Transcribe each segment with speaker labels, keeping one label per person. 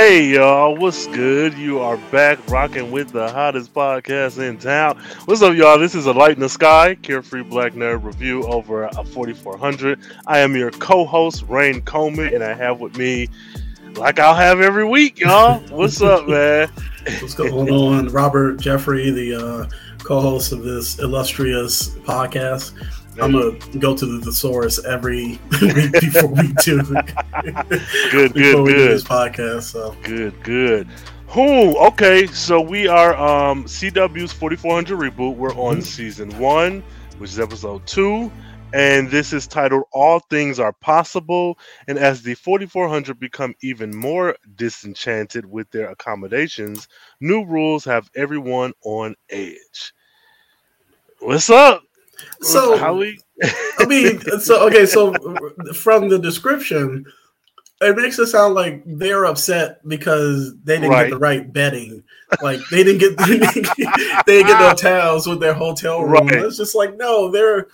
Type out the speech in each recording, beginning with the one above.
Speaker 1: Hey y'all, what's good? You are back rocking with the hottest podcast in town. What's up, y'all? This is a Light in the Sky, Carefree Black Nerd review over a 4400. I am your co-host, Rain Coleman, and I have with me, like I'll have every week, y'all. What's up, man?
Speaker 2: What's going on? Robert Jeffrey, the uh, co-host of this illustrious podcast. I'm gonna go to the thesaurus every week before we do.
Speaker 1: good, good,
Speaker 2: we
Speaker 1: good.
Speaker 2: Do this podcast. So
Speaker 1: good, good. Who? Okay, so we are um CW's 4400 reboot. We're on mm-hmm. season one, which is episode two, and this is titled "All Things Are Possible." And as the 4400 become even more disenchanted with their accommodations, new rules have everyone on edge. What's up?
Speaker 2: So? I mean, so okay, so from the description, it makes it sound like they're upset because they didn't right. get the right bedding. Like they didn't get they didn't get, they didn't get no towels with their hotel room. Right. It's just like no, they're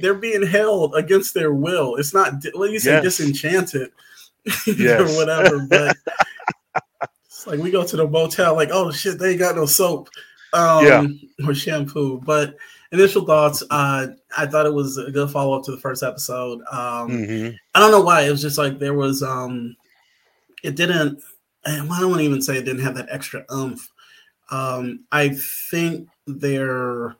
Speaker 2: they're being held against their will. It's not what do you say yes. disenchanted yes. or whatever. But it's like we go to the motel, like oh shit, they ain't got no soap um, yeah. or shampoo, but initial thoughts. Uh, I thought it was a good follow up to the first episode. Um, mm-hmm. I don't know why. It was just like there was. Um, it didn't. I don't want to even say it didn't have that extra oomph. Um, I think they're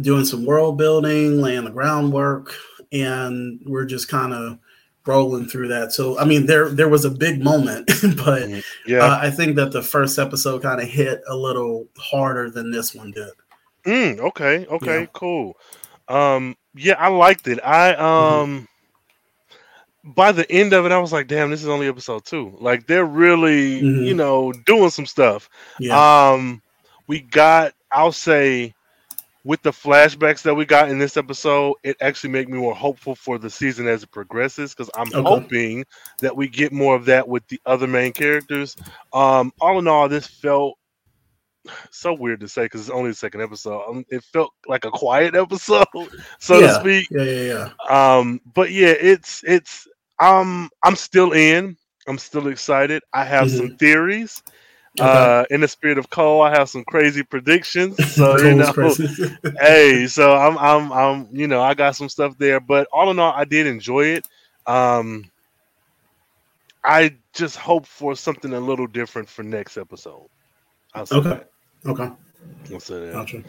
Speaker 2: doing some world building, laying the groundwork, and we're just kind of rolling through that. So I mean, there there was a big moment, but mm-hmm. yeah, uh, I think that the first episode kind of hit a little harder than this one did.
Speaker 1: Mm, okay, okay, yeah. cool. Um, yeah, I liked it. I mm-hmm. um mm-hmm. by the end of it, I was like, damn, this is only episode two. Like they're really, mm-hmm. you know, doing some stuff. Yeah. Um, we got, I'll say, with the flashbacks that we got in this episode, it actually made me more hopeful for the season as it progresses because I'm okay. hoping that we get more of that with the other main characters. Um, all in all, this felt so weird to say because it's only the second episode. Um, it felt like a quiet episode, so
Speaker 2: yeah.
Speaker 1: to speak.
Speaker 2: Yeah, yeah,
Speaker 1: yeah. Um, but yeah, it's it's um I'm still in. I'm still excited. I have mm-hmm. some theories. Okay. Uh, in the spirit of Cole, I have some crazy predictions. So you know, hey, so I'm I'm I'm you know I got some stuff there, but all in all, I did enjoy it. Um, I just hope for something a little different for next episode.
Speaker 2: okay. That. Okay.
Speaker 1: I'll say that. Gotcha.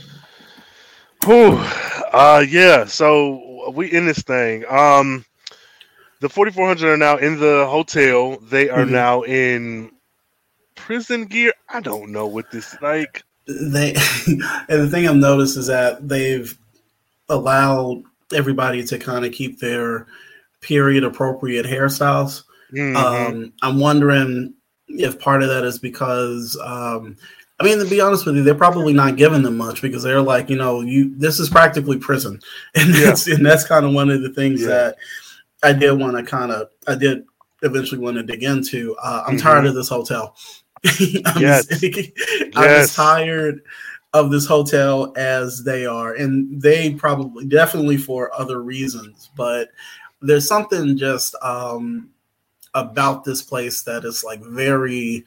Speaker 1: Whew. Uh, yeah. So we in this thing. Um, the 4400 are now in the hotel. They are mm-hmm. now in prison gear. I don't know what this like.
Speaker 2: They and the thing I've noticed is that they've allowed everybody to kind of keep their period appropriate hairstyles. Mm-hmm. Um, I'm wondering if part of that is because um, I mean, to be honest with you, they're probably not giving them much because they're like, you know, you this is practically prison, and that's yeah. and that's kind of one of the things yeah. that I did want to kind of I did eventually want to dig into. Uh, I'm mm-hmm. tired of this hotel. I'm, yes. I'm tired of this hotel as they are, and they probably definitely for other reasons, but there's something just um about this place that is like very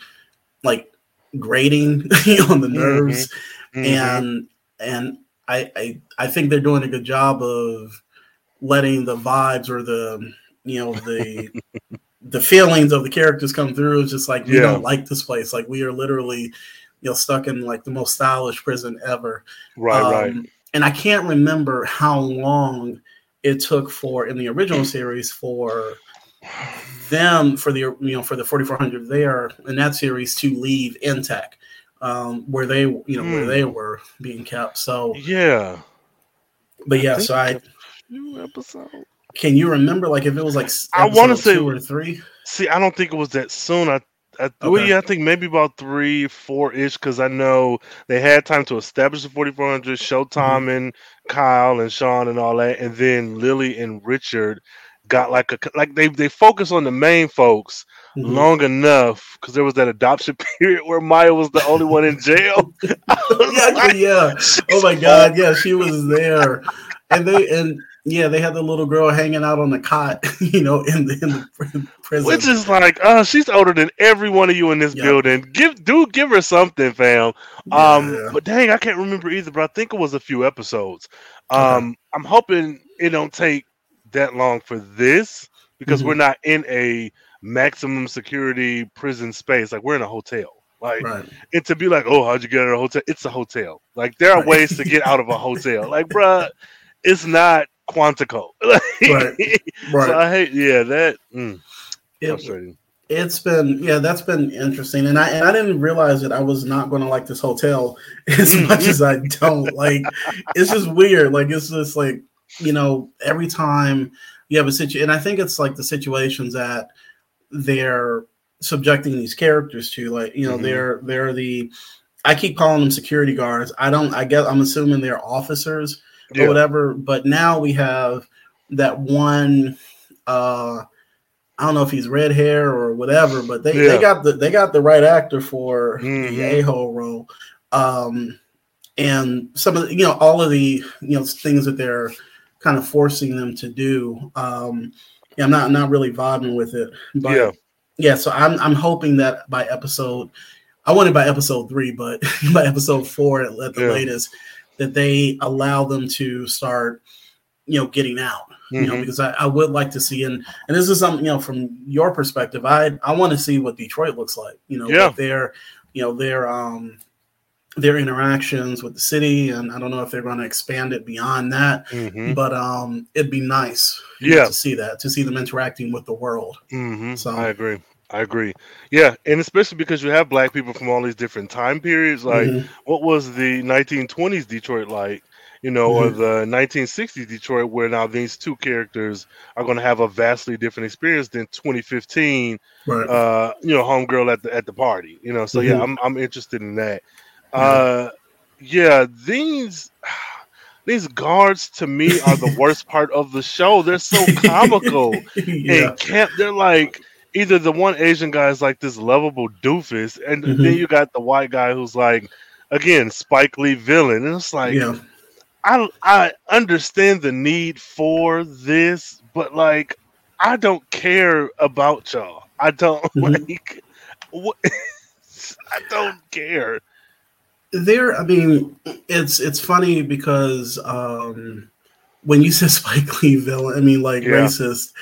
Speaker 2: like grating on the mm-hmm. nerves, mm-hmm. and and I, I I think they're doing a good job of letting the vibes or the you know the the feelings of the characters come through. It's just like we yeah. don't like this place. Like we are literally you know stuck in like the most stylish prison ever.
Speaker 1: Right, um, right.
Speaker 2: And I can't remember how long it took for in the original series for them for the you know for the 4400 there in that series to leave intact um, where they you know mm. where they hmm. were being kept. So
Speaker 1: yeah,
Speaker 2: but yeah, I so I
Speaker 1: new episode.
Speaker 2: Can you remember like if it was like
Speaker 1: I want to say
Speaker 2: two or three?
Speaker 1: See, I don't think it was that soon. I I, okay. well, yeah, I think maybe about three, four ish, because I know they had time to establish the 4400, Showtime mm-hmm. and Kyle and Sean and all that, and then Lily and Richard got like a like they they focus on the main folks mm-hmm. long enough because there was that adoption period where Maya was the only one in jail.
Speaker 2: yeah, yeah. Oh my god, yeah, she was there, and they and Yeah, they had the little girl hanging out on the cot, you know, in the, in the prison.
Speaker 1: Which is like, uh, she's older than every one of you in this yep. building. Give, do give her something, fam. Yeah, um, yeah. but dang, I can't remember either. But I think it was a few episodes. Um, okay. I'm hoping it don't take that long for this because mm-hmm. we're not in a maximum security prison space. Like we're in a hotel. Like right. and to be like, oh, how'd you get out of a hotel? It's a hotel. Like there are right. ways to get out of a hotel. Like, bruh, it's not Quantico. right. right. So I hate, yeah, that. Mm,
Speaker 2: it, frustrating. It's been, yeah, that's been interesting, and I and I didn't realize that I was not going to like this hotel as mm-hmm. much as I don't. Like, it's just weird. Like, it's just like you know, every time you have a situation, and I think it's like the situations that they're subjecting these characters to. Like, you know, mm-hmm. they're they're the I keep calling them security guards. I don't I guess I'm assuming they're officers yeah. or whatever. But now we have that one uh I don't know if he's red hair or whatever, but they, yeah. they got the they got the right actor for mm-hmm. the a hole role. Um and some of the, you know all of the you know things that they're kind of forcing them to do. Um yeah, I'm not I'm not really vibing with it. But yeah yeah, so I'm I'm hoping that by episode, I wanted by episode three, but by episode four at, at the yeah. latest, that they allow them to start, you know, getting out. Mm-hmm. You know, mm-hmm. because I, I would like to see and and this is something you know from your perspective. I I want to see what Detroit looks like. You know, yeah. their you know their um their interactions with the city and i don't know if they're going to expand it beyond that mm-hmm. but um it'd be nice yeah know, to see that to see them interacting with the world
Speaker 1: mm-hmm. so i agree I agree. Yeah, and especially because you have black people from all these different time periods. Like, mm-hmm. what was the 1920s Detroit like? You know, mm-hmm. or the 1960s Detroit, where now these two characters are going to have a vastly different experience than 2015. Right. Uh, you know, homegirl at the at the party. You know, so mm-hmm. yeah, I'm I'm interested in that. Uh, yeah, these these guards to me are the worst part of the show. They're so comical yeah. and camp. They're like either the one Asian guy is like this lovable doofus, and mm-hmm. then you got the white guy who's like, again, Spike Lee villain. And it's like, yeah. I I understand the need for this, but like, I don't care about y'all. I don't mm-hmm. like. What, I don't care.
Speaker 2: There, I mean, it's it's funny because um when you said Spike Lee villain, I mean, like yeah. racist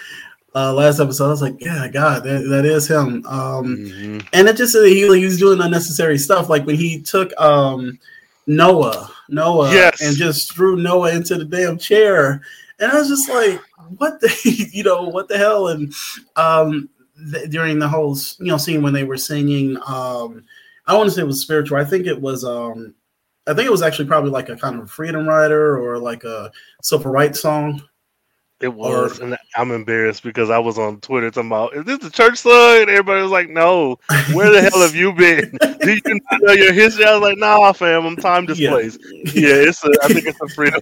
Speaker 2: uh, last episode. I was like, yeah, God, that, that is him. Um, mm-hmm. And it just he, he was doing unnecessary stuff, like when he took um, Noah, Noah, yes. and just threw Noah into the damn chair. And I was just like, what the, you know, what the hell? And um, th- during the whole, you know, scene when they were singing, um, I don't want to say it was spiritual. I think it was, um, I think it was actually probably like a kind of freedom rider or like a civil rights song.
Speaker 1: It was, or, and I'm embarrassed because I was on Twitter talking about, "Is this the church song?" And everybody was like, "No, where the hell have you been? Do you know your history?" I was like, "Nah, fam, I'm time displaced." Yeah, yeah it's a, I think it's a freedom.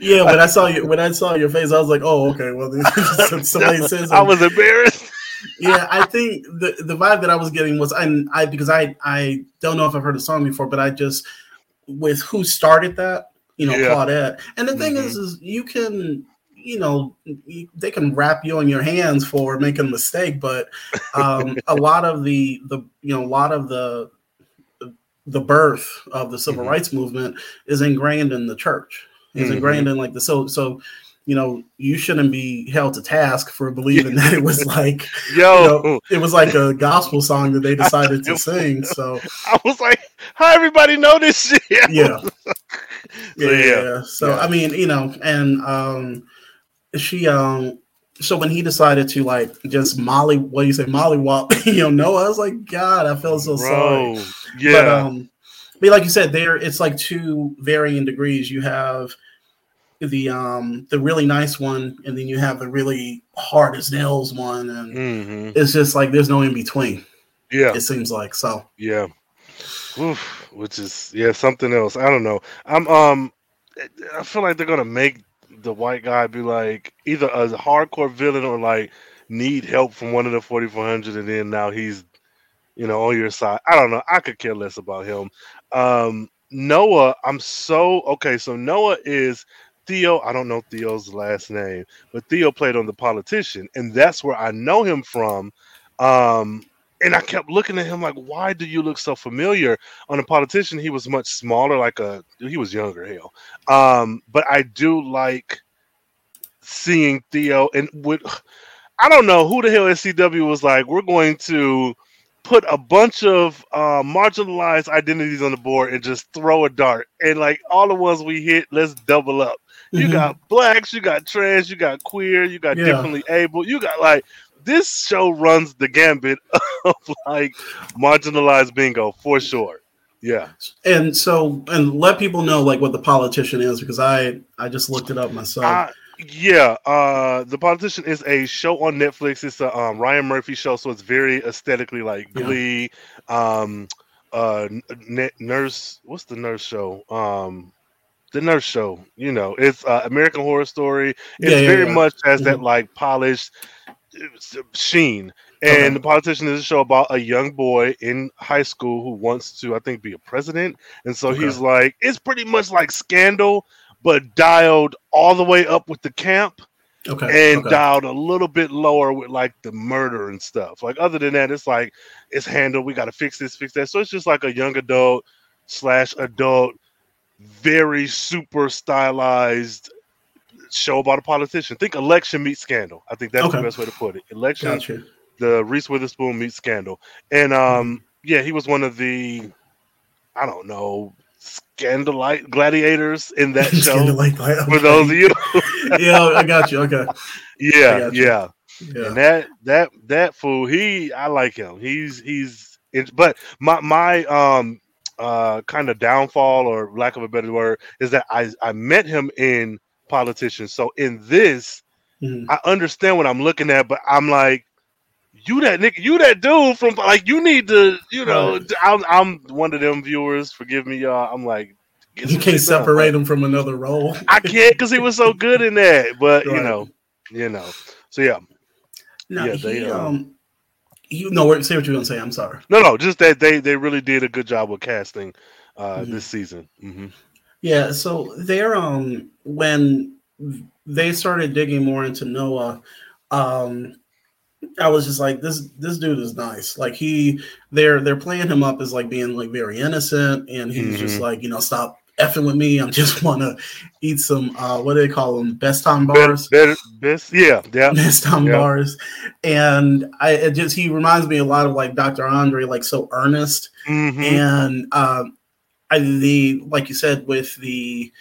Speaker 2: yeah, when I saw you, when I saw your face, I was like, "Oh, okay." Well, somebody says
Speaker 1: I was embarrassed.
Speaker 2: Yeah, I think the the vibe that I was getting was, I, I because I I don't know if I've heard the song before, but I just with who started that, you know, yeah. Claudette. And the thing mm-hmm. is, is you can you know they can wrap you on your hands for making a mistake but um, a lot of the the you know a lot of the the birth of the civil mm-hmm. rights movement is ingrained in the church is mm-hmm. ingrained in like the so so you know you shouldn't be held to task for believing that it was like yo you know, it was like a gospel song that they decided to sing so
Speaker 1: i was like how everybody know this shit
Speaker 2: yeah yeah, yeah. so yeah. i mean you know and um she um so when he decided to like just Molly, what do you say, Molly Wop, you know, no, I was like, God, I felt so Bro, sorry. Yeah. But, um, but like you said, there it's like two varying degrees. You have the um the really nice one, and then you have the really hard as nails one, and mm-hmm. it's just like there's no in between. Yeah, it seems like so.
Speaker 1: Yeah, Oof, which is yeah something else. I don't know. I'm um, I feel like they're gonna make the white guy be like either a hardcore villain or like need help from one of the 4400 and then now he's you know on your side i don't know i could care less about him um noah i'm so okay so noah is Theo, I don't know Theo's last name, but Theo played on The Politician, and that's where I know him from. Um, and I kept looking at him like, why do you look so familiar? On a politician, he was much smaller, like a he was younger, hell. Um, but I do like seeing Theo and with I don't know who the hell SCW was like, we're going to put a bunch of uh, marginalized identities on the board and just throw a dart. And like all the ones we hit, let's double up. You mm-hmm. got blacks, you got trans, you got queer, you got yeah. differently able, you got like this show runs the gambit of like marginalized bingo for sure. Yeah.
Speaker 2: And so and let people know like what the politician is because I I just looked it up myself. Uh,
Speaker 1: yeah, uh the politician is a show on Netflix. It's a um, Ryan Murphy show, so it's very aesthetically like Glee, yeah. um uh n- nurse what's the nurse show? Um the nurse show, you know, it's uh, American Horror Story. It's yeah, yeah, very much as mm-hmm. that like polished Sheen. And okay. the politician is a show about a young boy in high school who wants to, I think, be a president. And so okay. he's like, it's pretty much like Scandal, but dialed all the way up with the camp. Okay. And okay. dialed a little bit lower with like the murder and stuff. Like other than that, it's like it's handled. We got to fix this, fix that. So it's just like a young adult slash adult, very super stylized show about a politician. Think election meets scandal. I think that's okay. the best way to put it. Election, gotcha. the Reese Witherspoon meets scandal, and um, yeah, he was one of the, I don't know, scandalite gladiators in that show. okay. For those of you,
Speaker 2: yeah, I got you. Okay,
Speaker 1: yeah, you. yeah. Yeah. And that that that fool, he I like him. He's he's but my my um uh kind of downfall or lack of a better word is that I I met him in politicians. So in this, mm-hmm. I understand what I'm looking at, but I'm like, you that nigga, you that dude from like you need to, you know, right. I'm, I'm one of them viewers. Forgive me, y'all. I'm like,
Speaker 2: you can't separate done. him from another role.
Speaker 1: I can't because he was so good in that. But right. you know, you know. So yeah.
Speaker 2: Now, yeah, they, he, um, um you know, say what you're gonna say. I'm sorry.
Speaker 1: No, no, just that they they really did a good job with casting uh mm-hmm. this season. Mm-hmm.
Speaker 2: Yeah, so they're um when they started digging more into Noah, um I was just like this this dude is nice. Like he they're they're playing him up as like being like very innocent and he's mm-hmm. just like, you know, stop effing with me. I just want to eat some uh what do they call them? Best time bars.
Speaker 1: Best, best yeah, yeah.
Speaker 2: Best time yeah. bars. And I it just he reminds me a lot of like Dr. Andre like so earnest. Mm-hmm. And um I, the like you said with the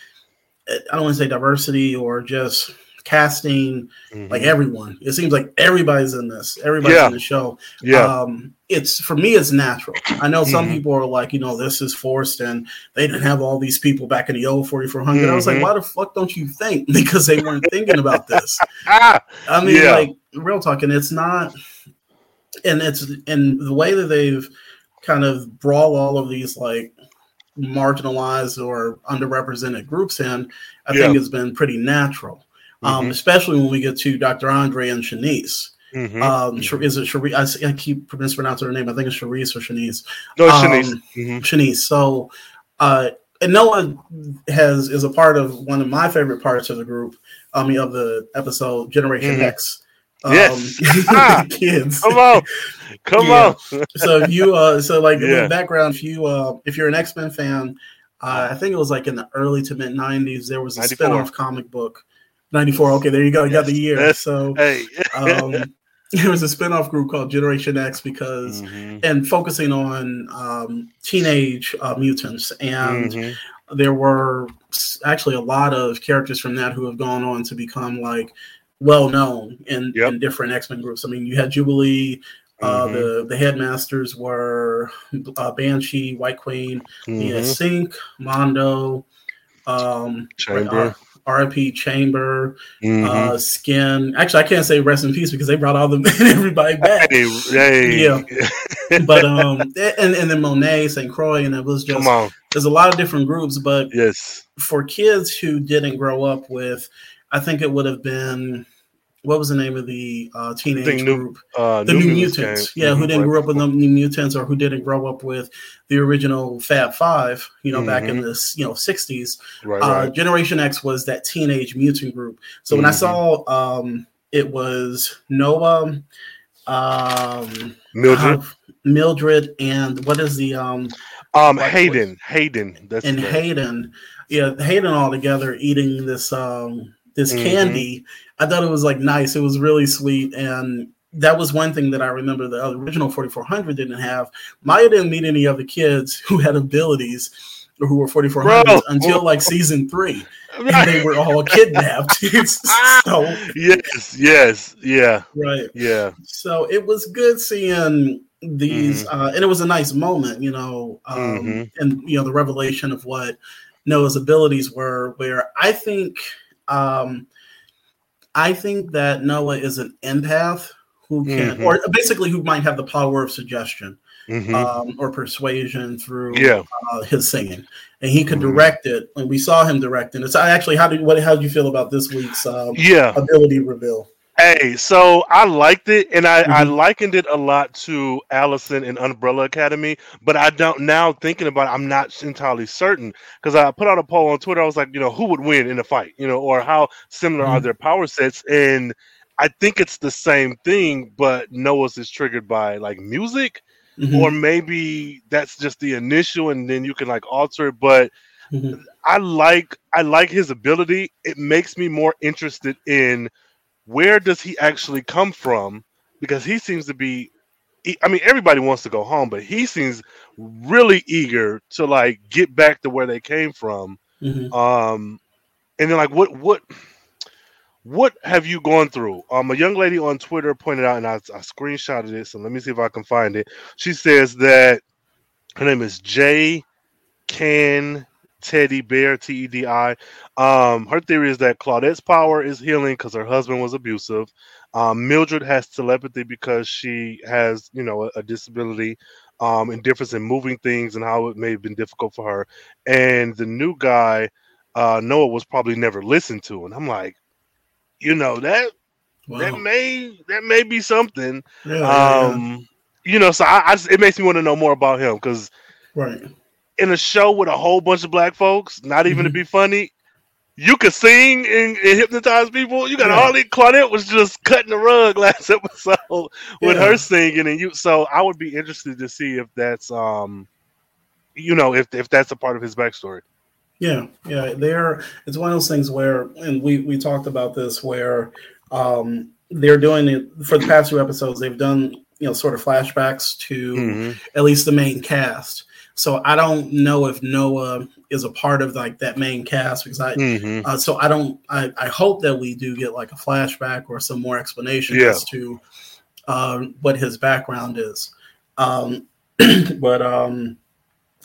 Speaker 2: I don't want to say diversity or just casting mm-hmm. like everyone it seems like everybody's in this everybody's yeah. in the show yeah um it's for me it's natural i know some mm-hmm. people are like you know this is forced and they didn't have all these people back in the old 4400 mm-hmm. i was like mm-hmm. why the fuck don't you think because they weren't thinking about this i mean yeah. like real talking it's not and it's and the way that they've kind of brawl all of these like marginalized or underrepresented groups in, I yeah. think has been pretty natural. Um, mm-hmm. Especially when we get to Dr. Andre and Shanice. Mm-hmm. Um, mm-hmm. is it Sharice? I, I, keep mispronouncing her name. I think it's Sharice or Shanice.
Speaker 1: No, um, Shanice.
Speaker 2: Mm-hmm. Shanice. So, uh, and Noah has is a part of one of my favorite parts of the group. I mean, of the episode Generation mm-hmm. X.
Speaker 1: Um, yes, ah, kids. Come on, come yeah.
Speaker 2: on. so if you, uh, so like yeah. in the background, if you, uh, if you're an X Men fan, uh, I think it was like in the early to mid '90s, there was a 94. spin-off comic book. '94. Okay, there you go. You got the year. So, hey. um, there was a spin-off group called Generation X because mm-hmm. and focusing on um, teenage uh, mutants and. Mm-hmm there were actually a lot of characters from that who have gone on to become like well known in, yep. in different X Men groups. I mean, you had Jubilee. Uh, mm-hmm. the the headmasters were uh, Banshee, White Queen, mm-hmm. yeah, Synch, Mondo, um, Chamber. RIP Chamber, mm-hmm. uh, Skin. Actually, I can't say rest in peace because they brought all the everybody back. Hey, hey. Yeah, but um, and and then Monet, St. Croix, and it was just there's a lot of different groups. But
Speaker 1: yes,
Speaker 2: for kids who didn't grow up with I think it would have been what was the name of the uh, teenage
Speaker 1: new,
Speaker 2: group?
Speaker 1: Uh,
Speaker 2: the
Speaker 1: New
Speaker 2: New
Speaker 1: Mutants came.
Speaker 2: Yeah, who
Speaker 1: Mhm,
Speaker 2: didn't grow up with the New Mutants or who didn't grow up with the original Fab Five, you know, back in
Speaker 1: Mhm.
Speaker 2: the you know sixties.
Speaker 1: Right,
Speaker 2: Uh,
Speaker 1: right.
Speaker 2: Generation X was that teenage mutant group. So when I
Speaker 1: Mhm.
Speaker 2: saw um, it was Noah, um,
Speaker 1: Mildred.
Speaker 2: Mildred, and what is the um,
Speaker 1: Um, Hayden. Hayden. That's
Speaker 2: and. Hayden, yeah, Hayden all together eating this um this
Speaker 1: Mhm.
Speaker 2: candy. I thought it was like nice. It was really sweet, and that was one thing that I remember the original 4400 didn't have. Maya didn't meet any other kids who had abilities or who were
Speaker 1: 4400
Speaker 2: until like season three, and they were all kidnapped. so
Speaker 1: yes, yes, yeah,
Speaker 2: right.
Speaker 1: yeah.
Speaker 2: So it was good seeing these,
Speaker 1: Mm-hmm.
Speaker 2: uh, and it was a nice moment, you know, um,
Speaker 1: Mhm.
Speaker 2: and you know the revelation of what Noah's abilities were. Where I think, um, I think that Noah is an empath who can,
Speaker 1: Mhm.
Speaker 2: or basically who might have the power of suggestion
Speaker 1: hmm
Speaker 2: um, or persuasion through
Speaker 1: yeah.
Speaker 2: uh, his singing, and he could
Speaker 1: Mhm.
Speaker 2: direct it. And we saw him direct it. It's actually how did what how did you feel about this week's um,
Speaker 1: Yeah.
Speaker 2: ability reveal?
Speaker 1: Hey, so I liked it, and I, I
Speaker 2: Mhm.
Speaker 1: likened it a lot to Allison and Umbrella Academy. But I don't now thinking about it, I'm not entirely certain because I put out a poll on Twitter. I was like, you know, who would win in a fight, you know, or how similar are
Speaker 2: Mhm.
Speaker 1: their power sets? And I think it's the same thing, but Noah's is triggered by like music,
Speaker 2: Mhm.
Speaker 1: or maybe that's just the initial, and then you can like alter it. But
Speaker 2: Mhm.
Speaker 1: I like I like his ability. It makes me more interested in where does he actually come from because he seems to be, I mean everybody wants to go home, but he seems really eager to like get back to where they came from.
Speaker 2: Mhm.
Speaker 1: Um and then like what what what have you gone through? Um a young lady on Twitter pointed out and I, I screenshotted it, so let me see if I can find it. She says that her name is Jay Can Teddy Bear, T E D I. Um, her theory is that Claudette's power is healing because her husband was abusive. Um, Mildred has telepathy because she has, you know, a, a disability, um, and difference in moving things and how it may have been difficult for her. And the new guy, uh, Noah, was probably never listened to. And I'm like, you know, that
Speaker 2: Wow.
Speaker 1: that may that may be something.
Speaker 2: Yeah, yeah, yeah.
Speaker 1: Um, you know, so I, I just, it makes me want to know more about him because
Speaker 2: right.
Speaker 1: In a show with a whole bunch of black folks, not even to
Speaker 2: Mhm.
Speaker 1: be funny, you could sing and, and hypnotize people. You got
Speaker 2: Yeah.
Speaker 1: Harley Claudette was just cutting the rug last episode with
Speaker 2: Yeah.
Speaker 1: her singing, and you. So I would be interested to see if that's um, you know, if if that's a part of his backstory.
Speaker 2: Yeah, yeah. There, it's one of those things where, and we we talked about this where um, they're doing it for the past two episodes. They've done you know sort of flashbacks to
Speaker 1: Mhm.
Speaker 2: at least the main cast. So I don't know if Noah is a part of like that main cast because I.
Speaker 1: Mhm.
Speaker 2: Uh, so I don't. I, I hope that we do get like a flashback or some more explanation
Speaker 1: Yeah.
Speaker 2: as to um, what his background is. Um, but um,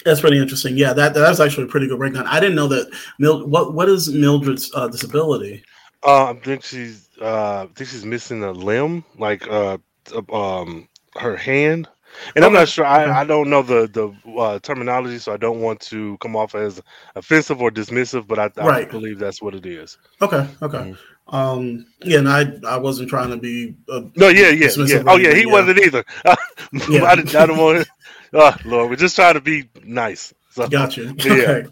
Speaker 2: that's pretty interesting. Yeah, that that's actually a pretty good breakdown. I didn't know that. Mil- what what is Mildred's uh, disability?
Speaker 1: Uh, I think she's uh, I think she's missing a limb, like uh, um, her hand. And I'm not sure. I. I don't know the the uh, terminology, so I don't want to come off as offensive or dismissive. But I, I
Speaker 2: Right.
Speaker 1: believe that's what it is.
Speaker 2: Okay, okay.
Speaker 1: Mhm.
Speaker 2: Um, yeah, and I I wasn't trying to be. Uh,
Speaker 1: No, yeah, yeah, yeah. Oh, yeah, he
Speaker 2: anything,
Speaker 1: wasn't either.
Speaker 2: Yeah.
Speaker 1: I, didn't- I don't want. Oh Lord, we're just trying to be nice. So
Speaker 2: Gotcha.
Speaker 1: Yeah.
Speaker 2: Okay.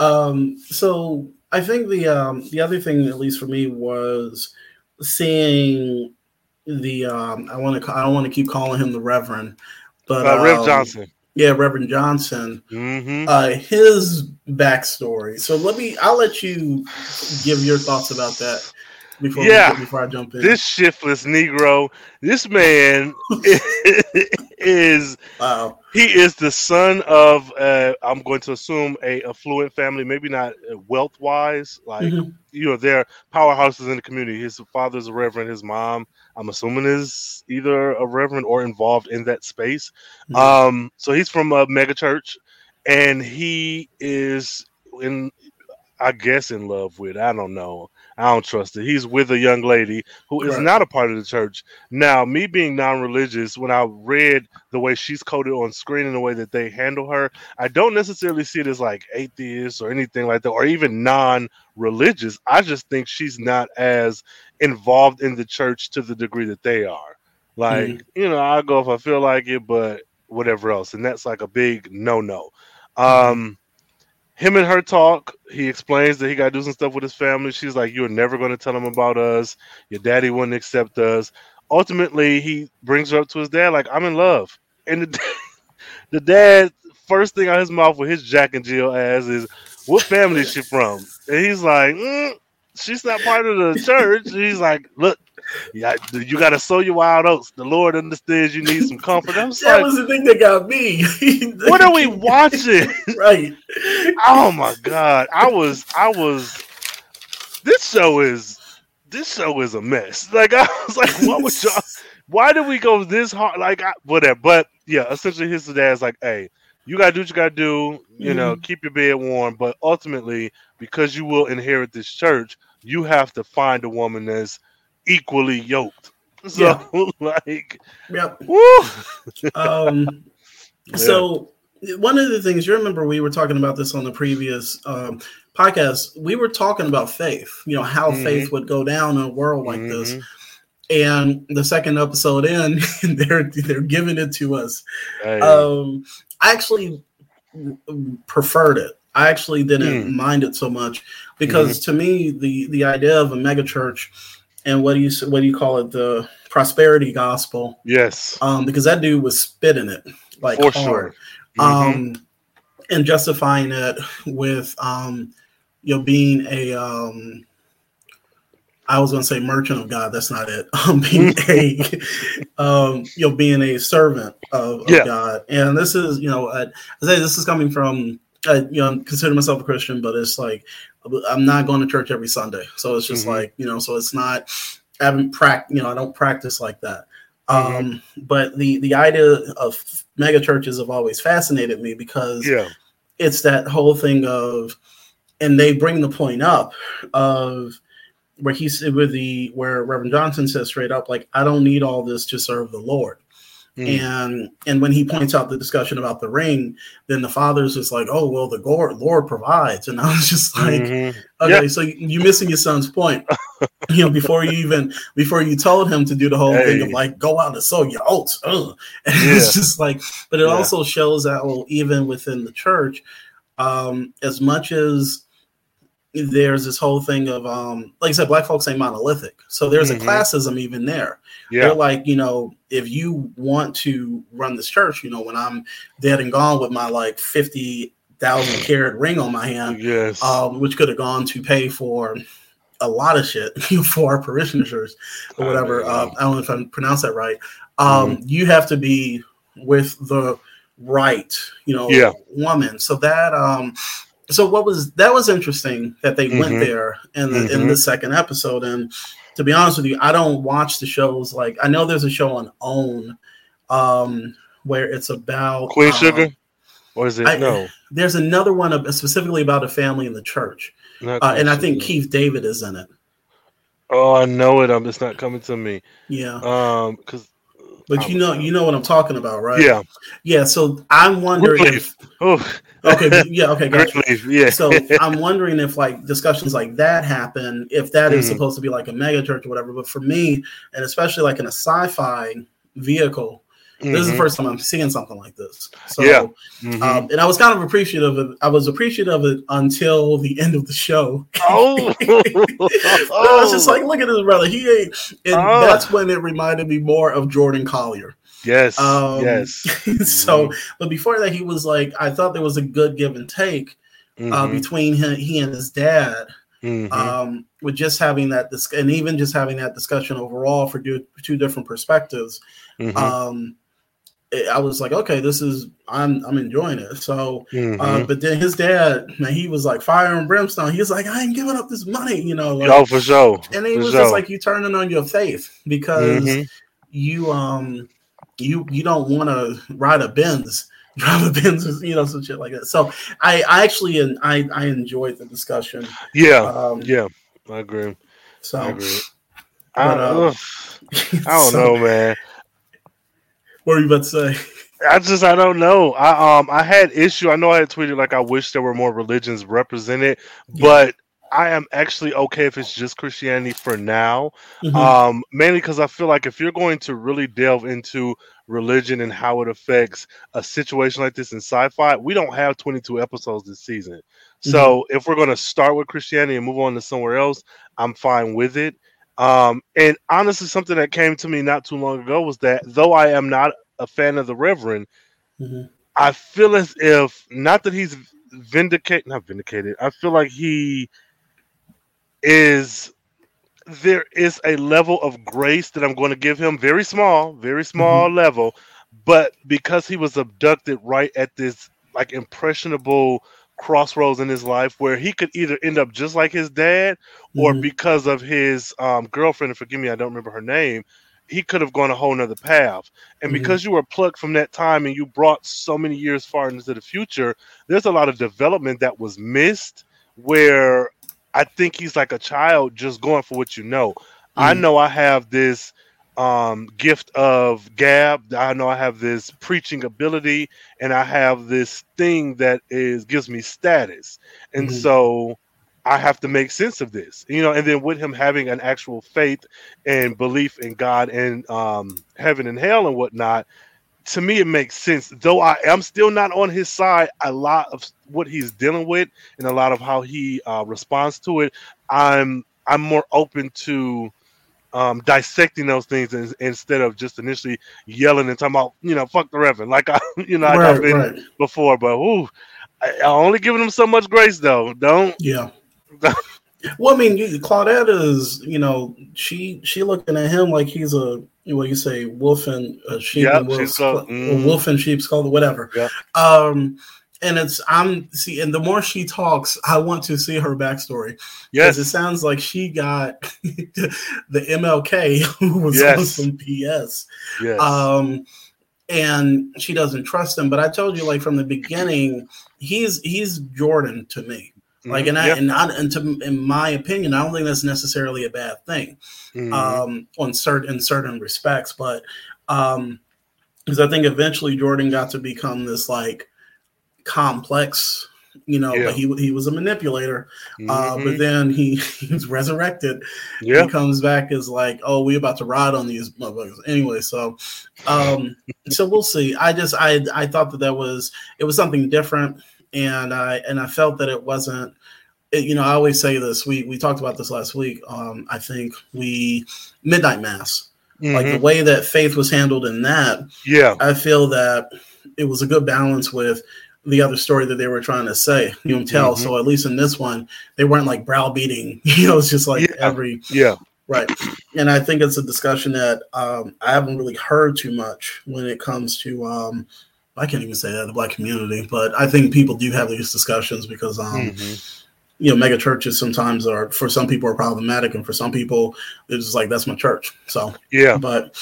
Speaker 2: Um, so I think the um, the other thing, at least for me, was seeing the um, I want to I don't want to keep calling him the Reverend, but
Speaker 1: uh, Rev
Speaker 2: um,
Speaker 1: Johnson.
Speaker 2: yeah, Reverend Johnson,
Speaker 1: hmm
Speaker 2: uh, his backstory. So let me I'll let you give your thoughts about that before
Speaker 1: Yeah.
Speaker 2: we, before I jump in.
Speaker 1: This shiftless Negro, this man is
Speaker 2: wow.
Speaker 1: he is the son of uh, I'm going to assume a affluent family, maybe not wealth wise, like
Speaker 2: Mhm.
Speaker 1: you know they're powerhouses in the community. His father's a reverend, his mom I'm assuming is either a reverend or involved in that space.
Speaker 2: Mhm.
Speaker 1: Um, so he's from a mega church, and he is in. I guess, in love with. I don't know. I don't trust it. He's with a young lady who is right. not a part of the church. Now, me being non-religious, when I read the way she's coded on screen and the way that they handle her, I don't necessarily see it as like atheist or anything like that, or even non-religious. I just think she's not as involved in the church to the degree that they are. Like, mm-hmm. you know, I go if I feel like it, but whatever else, and that's like a big no-no. Mm-hmm. Um, him and her talk. He explains that he got to do some stuff with his family. She's like, "You're never going to tell him about us. Your daddy wouldn't accept us." Ultimately, he brings her up to his dad, like, "I'm in love." And the, the dad, first thing out his mouth with his Jack and Jill ass is, "What family is she from?" And he's like, mm, "She's not part of the church." he's like, "Look, yeah, you got to sow your wild oats. The Lord understands you need some comfort.
Speaker 2: that like, was the thing that got me.
Speaker 1: what are we watching?
Speaker 2: right.
Speaker 1: Oh my god, I was, I was. This show is, this show is a mess. Like I was like, what was y'all? Why did we go this hard? Like I, whatever. But yeah, essentially, his dad's like, hey. You gotta do what you gotta do, you mm-hmm. know, keep your bed warm. But ultimately, because you will inherit this church, you have to find a woman that's equally yoked. So yeah. like,
Speaker 2: yep. um, yeah. so one of the things you remember we were talking about this on the previous um, podcast. We were talking about faith. You know how mm-hmm. faith would go down in a world like mm-hmm. this. And the second episode in, they're they're giving it to us. Hey. Um, I actually preferred it. I actually didn't mm. mind it so much because mm-hmm. to me the the idea of a megachurch and what do you what do you call it the prosperity gospel
Speaker 1: yes
Speaker 2: um because that dude was spitting it like For hard sure. mm-hmm. um and justifying it with um you know being a um I was going to say merchant of God. That's not it. Um, being a, um, you know, being a servant of, of yeah. God. And this is, you know, I, I say this is coming from, I, you know, consider myself a Christian, but it's like I'm not going to church every Sunday, so it's just mm-hmm. like you know, so it's not. I haven't practiced, you know, I don't practice like that. Mm-hmm. Um, but the the idea of mega churches have always fascinated me because
Speaker 1: yeah.
Speaker 2: it's that whole thing of, and they bring the point up of where he said with the where Reverend Johnson says straight up, like, I don't need all this to serve the Lord. Mm. And and when he points out the discussion about the ring, then the father's just like, "Oh well, the Lord, Lord provides," and I was just like, mm-hmm. "Okay, so you're missing your son's point." you know, before you even before you told him to do the whole hey. thing of like, "Go out and sow your oats," Ugh. and yeah. it's just like, but it yeah. also shows that well, even within the church, um, as much as there's this whole thing of um like I said, black folks ain't monolithic. So there's mm-hmm. a classism even there. Yeah. They're like, you know, if you want to run this church, you know, when I'm dead and gone with my like fifty thousand carat ring on my hand,
Speaker 1: yes,
Speaker 2: um, which could have gone to pay for a lot of shit for our parishioners or whatever. Uh, I don't know if I pronounced that right. Um, mm-hmm. You have to be with the right, you know,
Speaker 1: yeah.
Speaker 2: woman. So that um, so what was that was interesting that they mm-hmm. went there in the mm-hmm. in the second episode. And to be honest with you i don't watch the shows like i know there's a show on OWN um where it's about
Speaker 1: queen um, sugar? Or is it? I, no.
Speaker 2: there's another one specifically about a family in the church. Uh, and i think keith david is in it.
Speaker 1: Oh i know it. I'm just not coming to me.
Speaker 2: Yeah.
Speaker 1: Um because
Speaker 2: but you know, you know what I'm talking about, right?
Speaker 1: Yeah,
Speaker 2: yeah. So I'm wondering if. Oh. okay. Yeah. Okay. Gotcha.
Speaker 1: Yeah.
Speaker 2: so I'm wondering if like discussions like that happen, if that is mm. supposed to be like a mega church or whatever. But for me, and especially like in a sci-fi vehicle, Mm-hmm. This is the mm-hmm. first time I'm seeing something like this. So,
Speaker 1: yeah. Mm-hmm.
Speaker 2: Um, and I was kind of appreciative of it. I was appreciative of it until the end of the show.
Speaker 1: Oh,
Speaker 2: I was just like, look at this brother. He ain't. And oh. that's when it reminded me more of Jordan Collier.
Speaker 1: Yes.
Speaker 2: Um,
Speaker 1: yes.
Speaker 2: so, mm-hmm. but before that, he was like, I thought there was a good give and take uh, mm-hmm. between him, he and his dad. Mm-hmm. Um, with just having that, dis- and even just having that discussion overall for do- two different perspectives. Mm-hmm. Um, I was like, okay, this is I'm I'm enjoying it. So, uh, mm-hmm. uh, but then his dad, man, he was like fire and brimstone. He was like, I ain't giving up this money, you know. Like,
Speaker 1: oh, for sure.
Speaker 2: And he
Speaker 1: for
Speaker 2: was
Speaker 1: sure.
Speaker 2: just like, you turning on your faith because mm-hmm. you um you you don't want to ride a Benz a pins, you know, some shit like that. So I, I actually, and I, I enjoyed the discussion.
Speaker 1: Yeah, um, yeah, I agree.
Speaker 2: So I agree.
Speaker 1: But, I, uh, I don't so, know, man.
Speaker 2: What are you about to say?
Speaker 1: I just I don't know. I um I had issue. I know I had tweeted like I wish there were more religions represented, yeah. but I am actually okay if it's just Christianity for now. Mm-hmm. Um, mainly because I feel like if you're going to really delve into religion and how it affects a situation like this in sci-fi, we don't have 22 episodes this season. Mm-hmm. So if we're going to start with Christianity and move on to somewhere else, I'm fine with it. Um, and honestly, something that came to me not too long ago was that though I am not a fan of the Reverend, mm-hmm. I feel as if not that he's vindicated, not vindicated. I feel like he is there is a level of grace that I'm going to give him, very small, very small mm-hmm. level, but because he was abducted right at this like impressionable crossroads in his life where he could either end up just like his dad or mm-hmm. because of his um, girlfriend, forgive me, I don't remember her name, he could have gone a whole nother path. And mm-hmm. because you were plucked from that time and you brought so many years far into the future, there's a lot of development that was missed where I think he's like a child just going for what you know. Mm. I know I have this um, gift of gab. I know I have this preaching ability, and I have this thing that is gives me status, and mm. so I have to make sense of this, you know. And then with him having an actual faith and belief in God and um, heaven and hell and whatnot, to me it makes sense though i am still not on his side a lot of what he's dealing with and a lot of how he uh, responds to it i'm i'm more open to um, dissecting those things instead of just initially yelling and talking about you know fuck the reverend like i you know right, i've been right. before but ooh, I, I only giving them so much grace though don't
Speaker 2: yeah well i mean claudette is you know she she looking at him like he's a what you say, wolf and uh, sheep, yep, and wolf, called, mm. wolf and sheep's called whatever.
Speaker 1: Yep.
Speaker 2: Um, and it's I'm see, and the more she talks, I want to see her backstory.
Speaker 1: Yes,
Speaker 2: it sounds like she got the MLK who was yes. on some PS.
Speaker 1: Yes.
Speaker 2: Um, and she doesn't trust him. But I told you, like from the beginning, he's he's Jordan to me. Like, and I, mm-hmm. and, I, and to, in my opinion, I don't think that's necessarily a bad thing, mm-hmm. um, on certain in certain respects. But um, because I think eventually Jordan got to become this like complex, you know, yeah. but he he was a manipulator. Mm-hmm. Uh, but mm-hmm. then he, he's resurrected. Yeah, he comes back as like, oh, we about to ride on these motherfuckers anyway. So, um, so we'll see. I just I I thought that that was it was something different and I and I felt that it wasn't. It, you know, I always say this. We we talked about this last week. Um, I think we midnight mass, mm-hmm. like the mm-hmm. way that faith was handled in that.
Speaker 1: Yeah,
Speaker 2: I feel that it was a good balance with the other story that they were trying to say, you know, tell. Mm-hmm. So at least in this one, they weren't like browbeating. You know, it's just like
Speaker 1: yeah.
Speaker 2: every
Speaker 1: yeah.
Speaker 2: Right. And I think it's a discussion that um, I haven't really heard too much when it comes to um, I can't even say that the black community, but I think people do have these discussions because um, mm-hmm. you know, mega churches sometimes are for some people are problematic, and for some people it's just like that's my church. So
Speaker 1: yeah,
Speaker 2: but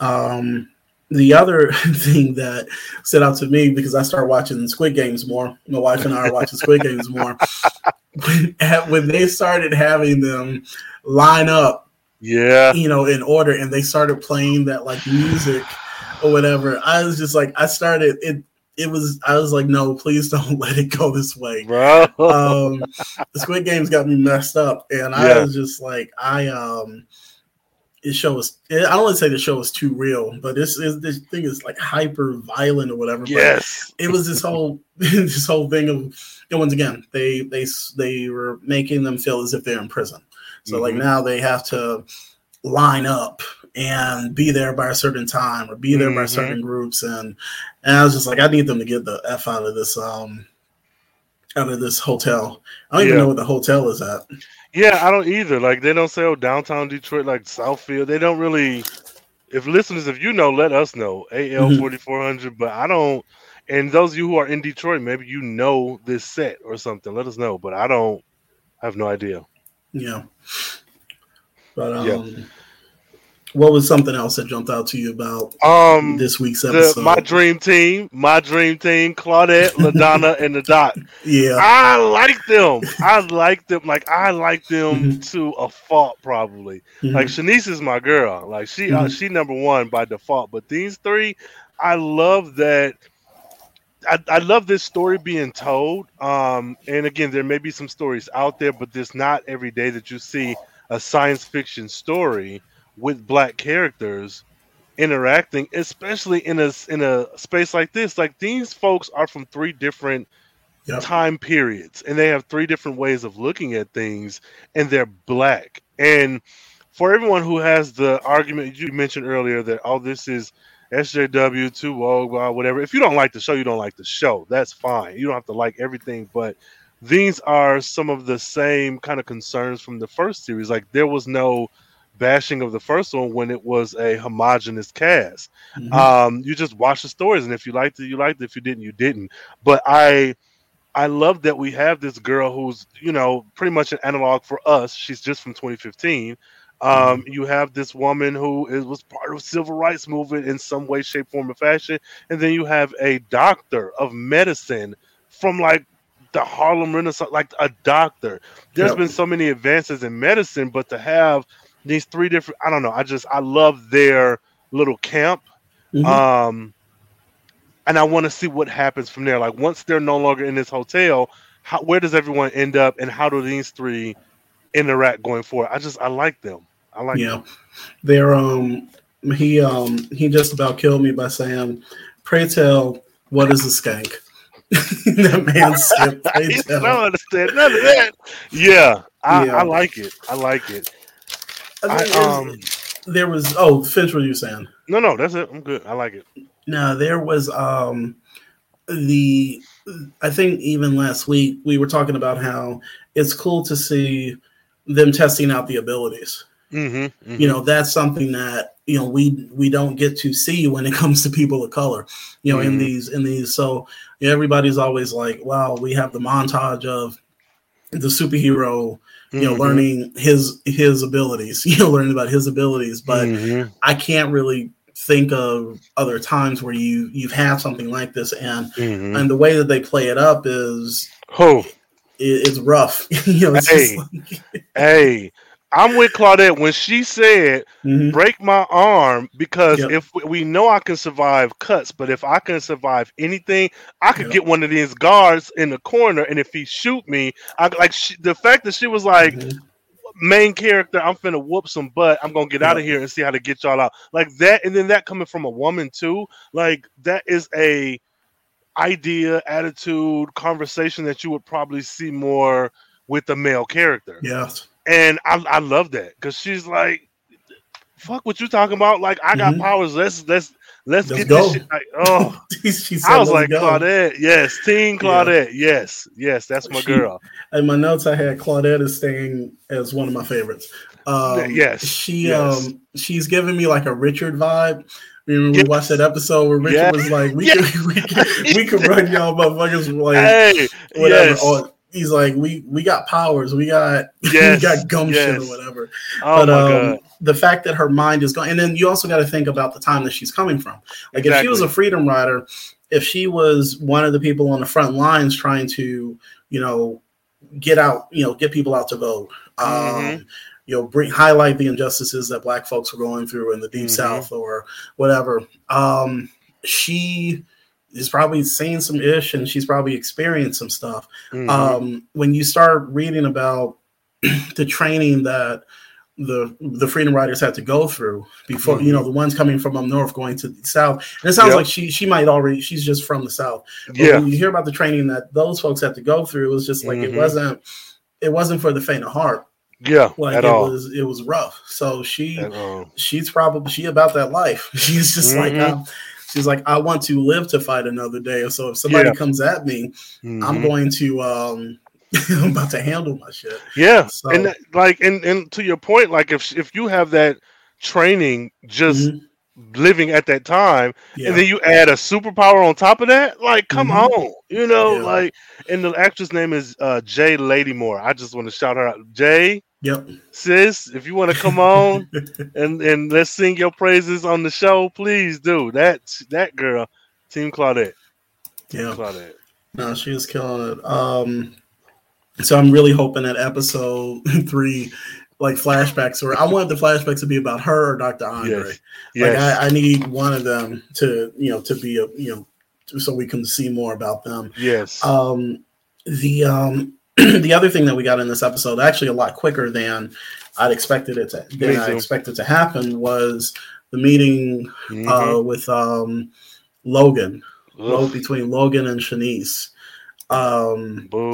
Speaker 2: um, the other thing that stood out to me because I started watching Squid Games more. My wife and I are watching Squid Games more. When, when they started having them line up,
Speaker 1: yeah,
Speaker 2: you know, in order, and they started playing that like music or whatever. I was just like, I started it. It was I was like, no, please don't let it go this way,
Speaker 1: bro.
Speaker 2: Um, the Squid Games got me messed up, and I was just like, I um, it show was I don't want to say the show was too real, but this is this thing is like hyper violent or whatever.
Speaker 1: Yes,
Speaker 2: but it was this whole this whole thing of and once again they they they were making them feel as if they're in prison. So mm-hmm. like now they have to line up and be there by a certain time or be there mm-hmm. by certain groups and and I was just like I need them to get the F out of this um out of this hotel. I don't yeah. even know what the hotel is at.
Speaker 1: Yeah, I don't either. Like they don't say oh downtown Detroit like Southfield. They don't really if listeners if you know let us know AL mm-hmm. 4400 but I don't and those of you who are in Detroit maybe you know this set or something let us know but I don't I have no idea.
Speaker 2: Yeah. But um yeah what was something else that jumped out to you about
Speaker 1: um
Speaker 2: this week's episode?
Speaker 1: The, my dream team, my dream team, Claudette, Ladonna, and the Doc.
Speaker 2: Yeah,
Speaker 1: I like them. I like them. Like I like them mm-hmm. to a fault, probably. Mm-hmm. Like Shanice is my girl. Like she, uh, mm-hmm. uh, she number one by default. But these three, I love that. I, I, love this story being told. Um, and again, there may be some stories out there, but there's not every day that you see a science fiction story with black characters interacting, especially in a in a space like this. Like these folks are from three different yep. time periods, and they have three different ways of looking at things, and they're black. And for everyone who has the argument you mentioned earlier that all oh, this is SJW, too woke, whatever. If you don't like the show, you don't like the show. That's fine. You don't have to like everything, but these are some of the same kind of concerns from the first series. Like there was no bashing of the first one when it was a homogenous cast. Mm-hmm. Um, you just watch the stories, and if you liked it, you liked it. If you didn't, you didn't. But I, I love that we have this girl who's you know pretty much an analog for us. She's just from 2015. Um, mm-hmm. You have this woman who is, was part of civil rights movement in some way, shape, form, or fashion, and then you have a doctor of medicine from like the Harlem Renaissance, like a doctor. There's yep. been so many advances in medicine, but to have these three different I don't know, I just I love their little camp. Mm-hmm. Um and I want to see what happens from there. Like once they're no longer in this hotel, how, where does everyone end up and how do these three interact going forward? I just I like them. I like
Speaker 2: yeah. Them. They're um he um he just about killed me by saying, Pray tell, what is a skank? that man said,
Speaker 1: I don't understand none of that. Yeah, I, yeah. I like it. I like it.
Speaker 2: I, um, there was oh, finish what you saying.
Speaker 1: No, no, that's it. I'm good. I like it.
Speaker 2: No, there was um the I think even last week we were talking about how it's cool to see them testing out the abilities. Mm-hmm, mm-hmm. You know, that's something that you know we we don't get to see when it comes to people of color. You know, mm-hmm. in these in these, so everybody's always like, "Wow, we have the montage of the superhero you know, mm-hmm. learning his his abilities, you know, learning about his abilities. But mm-hmm. I can't really think of other times where you you've had something like this, and mm-hmm. and the way that they play it up is
Speaker 1: oh,
Speaker 2: it, it's rough. you know,
Speaker 1: hey, like... hey, I'm with Claudette when she said mm-hmm. break my arm because yep. if we know I can survive cuts, but if I can survive anything, I could yep. get one of these guards in the corner, and if he shoot me, I like she, the fact that she was like. Mm-hmm. Main character, I'm finna whoop some butt. I'm gonna get yep. out of here and see how to get y'all out. Like that, and then that coming from a woman too. Like that is a idea, attitude, conversation that you would probably see more with a male character.
Speaker 2: Yes
Speaker 1: and I, I love that because she's like, "Fuck what you talking about? Like I got mm-hmm. powers. Let's let's let's, let's get go. this shit." Like, oh, said, I was like, go. Claudette, yes, Teen Claudette, yeah. yes, yes, that's my she, girl.
Speaker 2: In my notes, I had Claudette is staying as one of my favorites. Um,
Speaker 1: yes,
Speaker 2: she
Speaker 1: yes.
Speaker 2: um she's giving me like a Richard vibe. Remember yes. we watched that episode where Richard yes. was like, "We yes. can we can we run y'all motherfuckers like hey, whatever." Yes he's like, we we got powers, we got yes, we got gumption yes. or whatever. Oh but um, the fact that her mind is going, and then you also got to think about the time that she's coming from. Like exactly. if she was a freedom rider, if she was one of the people on the front lines trying to, you know, get out, you know, get people out to vote. Um, mm-hmm. You know, bring highlight the injustices that Black folks were going through in the Deep mm-hmm. South or whatever. Um, she is probably seen some ish and she's probably experienced some stuff. Mm-hmm. Um, when you start reading about the training that the the freedom riders had to go through before mm-hmm. you know the ones coming from up north going to the south and it sounds yep. like she she might already she's just from the south but yeah when you hear about the training that those folks had to go through it was just like mm-hmm. it wasn't it wasn't for the faint of heart
Speaker 1: yeah
Speaker 2: like it all. was it was rough so she she's probably she about that life she's just mm-hmm. like she's like, I want to live to fight another day. So if somebody yeah. comes at me, mm-hmm. I'm going to um I'm about to handle my shit.
Speaker 1: Yeah. So, and that, like and and to your point, like if if you have that training just mm-hmm. living at that time yeah. and then you add a superpower on top of that, like come mm-hmm. on. You know, yeah. like and the actress name is uh Jaye Ladymore. I just want to shout her out. Jay
Speaker 2: Yep.
Speaker 1: Sis, if you want to come on and and let's sing your praises on the show, please do. That that girl, Team Claudette.
Speaker 2: Team yeah. Claudette. No, she was killing it. Um so I'm really hoping that episode three like flashbacks or I want the flashbacks to be about her or Dr. Andre. Yes. yes. Like I, I, need one of them to, you know, to be a you know so we can see more about them.
Speaker 1: Yes.
Speaker 2: Um the um the other thing that we got in this episode, actually a lot quicker than I'd expected it to than I expected to happen, was the meeting mm-hmm. uh, with um, Logan, Ugh. between Logan and Shanice. Um,
Speaker 1: Boo.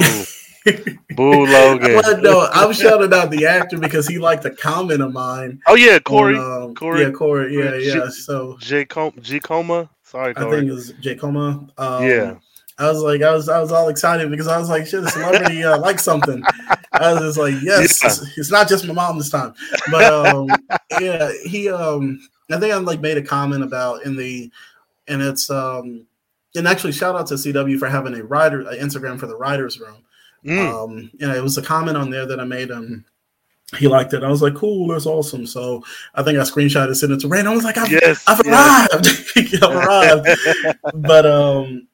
Speaker 1: Boo Logan.
Speaker 2: no, I'm shouting out the actor because he liked a comment of mine.
Speaker 1: Oh yeah, Corey. On, um,
Speaker 2: Corey. Yeah, Corey. Yeah, yeah. so
Speaker 1: Jeacoma. Sorry, Corey.
Speaker 2: I think it was Jeacoma.
Speaker 1: Um, yeah.
Speaker 2: I was like, I was, I was all excited because I was like, shit, a celebrity uh, like something. I was just like, yes, yeah. it's, it's, not just my mom this time, but um, yeah, he, um, I think I like made a comment about in the, and it's, um, and actually shout out to CW for having a writer, an Instagram for the writers room. Mm. Um, and it was a comment on there that I made him. He liked it. I was like, cool, that's awesome. So I think I screenshot it, sent it to Rain. I was like, I've, yes, I've arrived. I've arrived. but um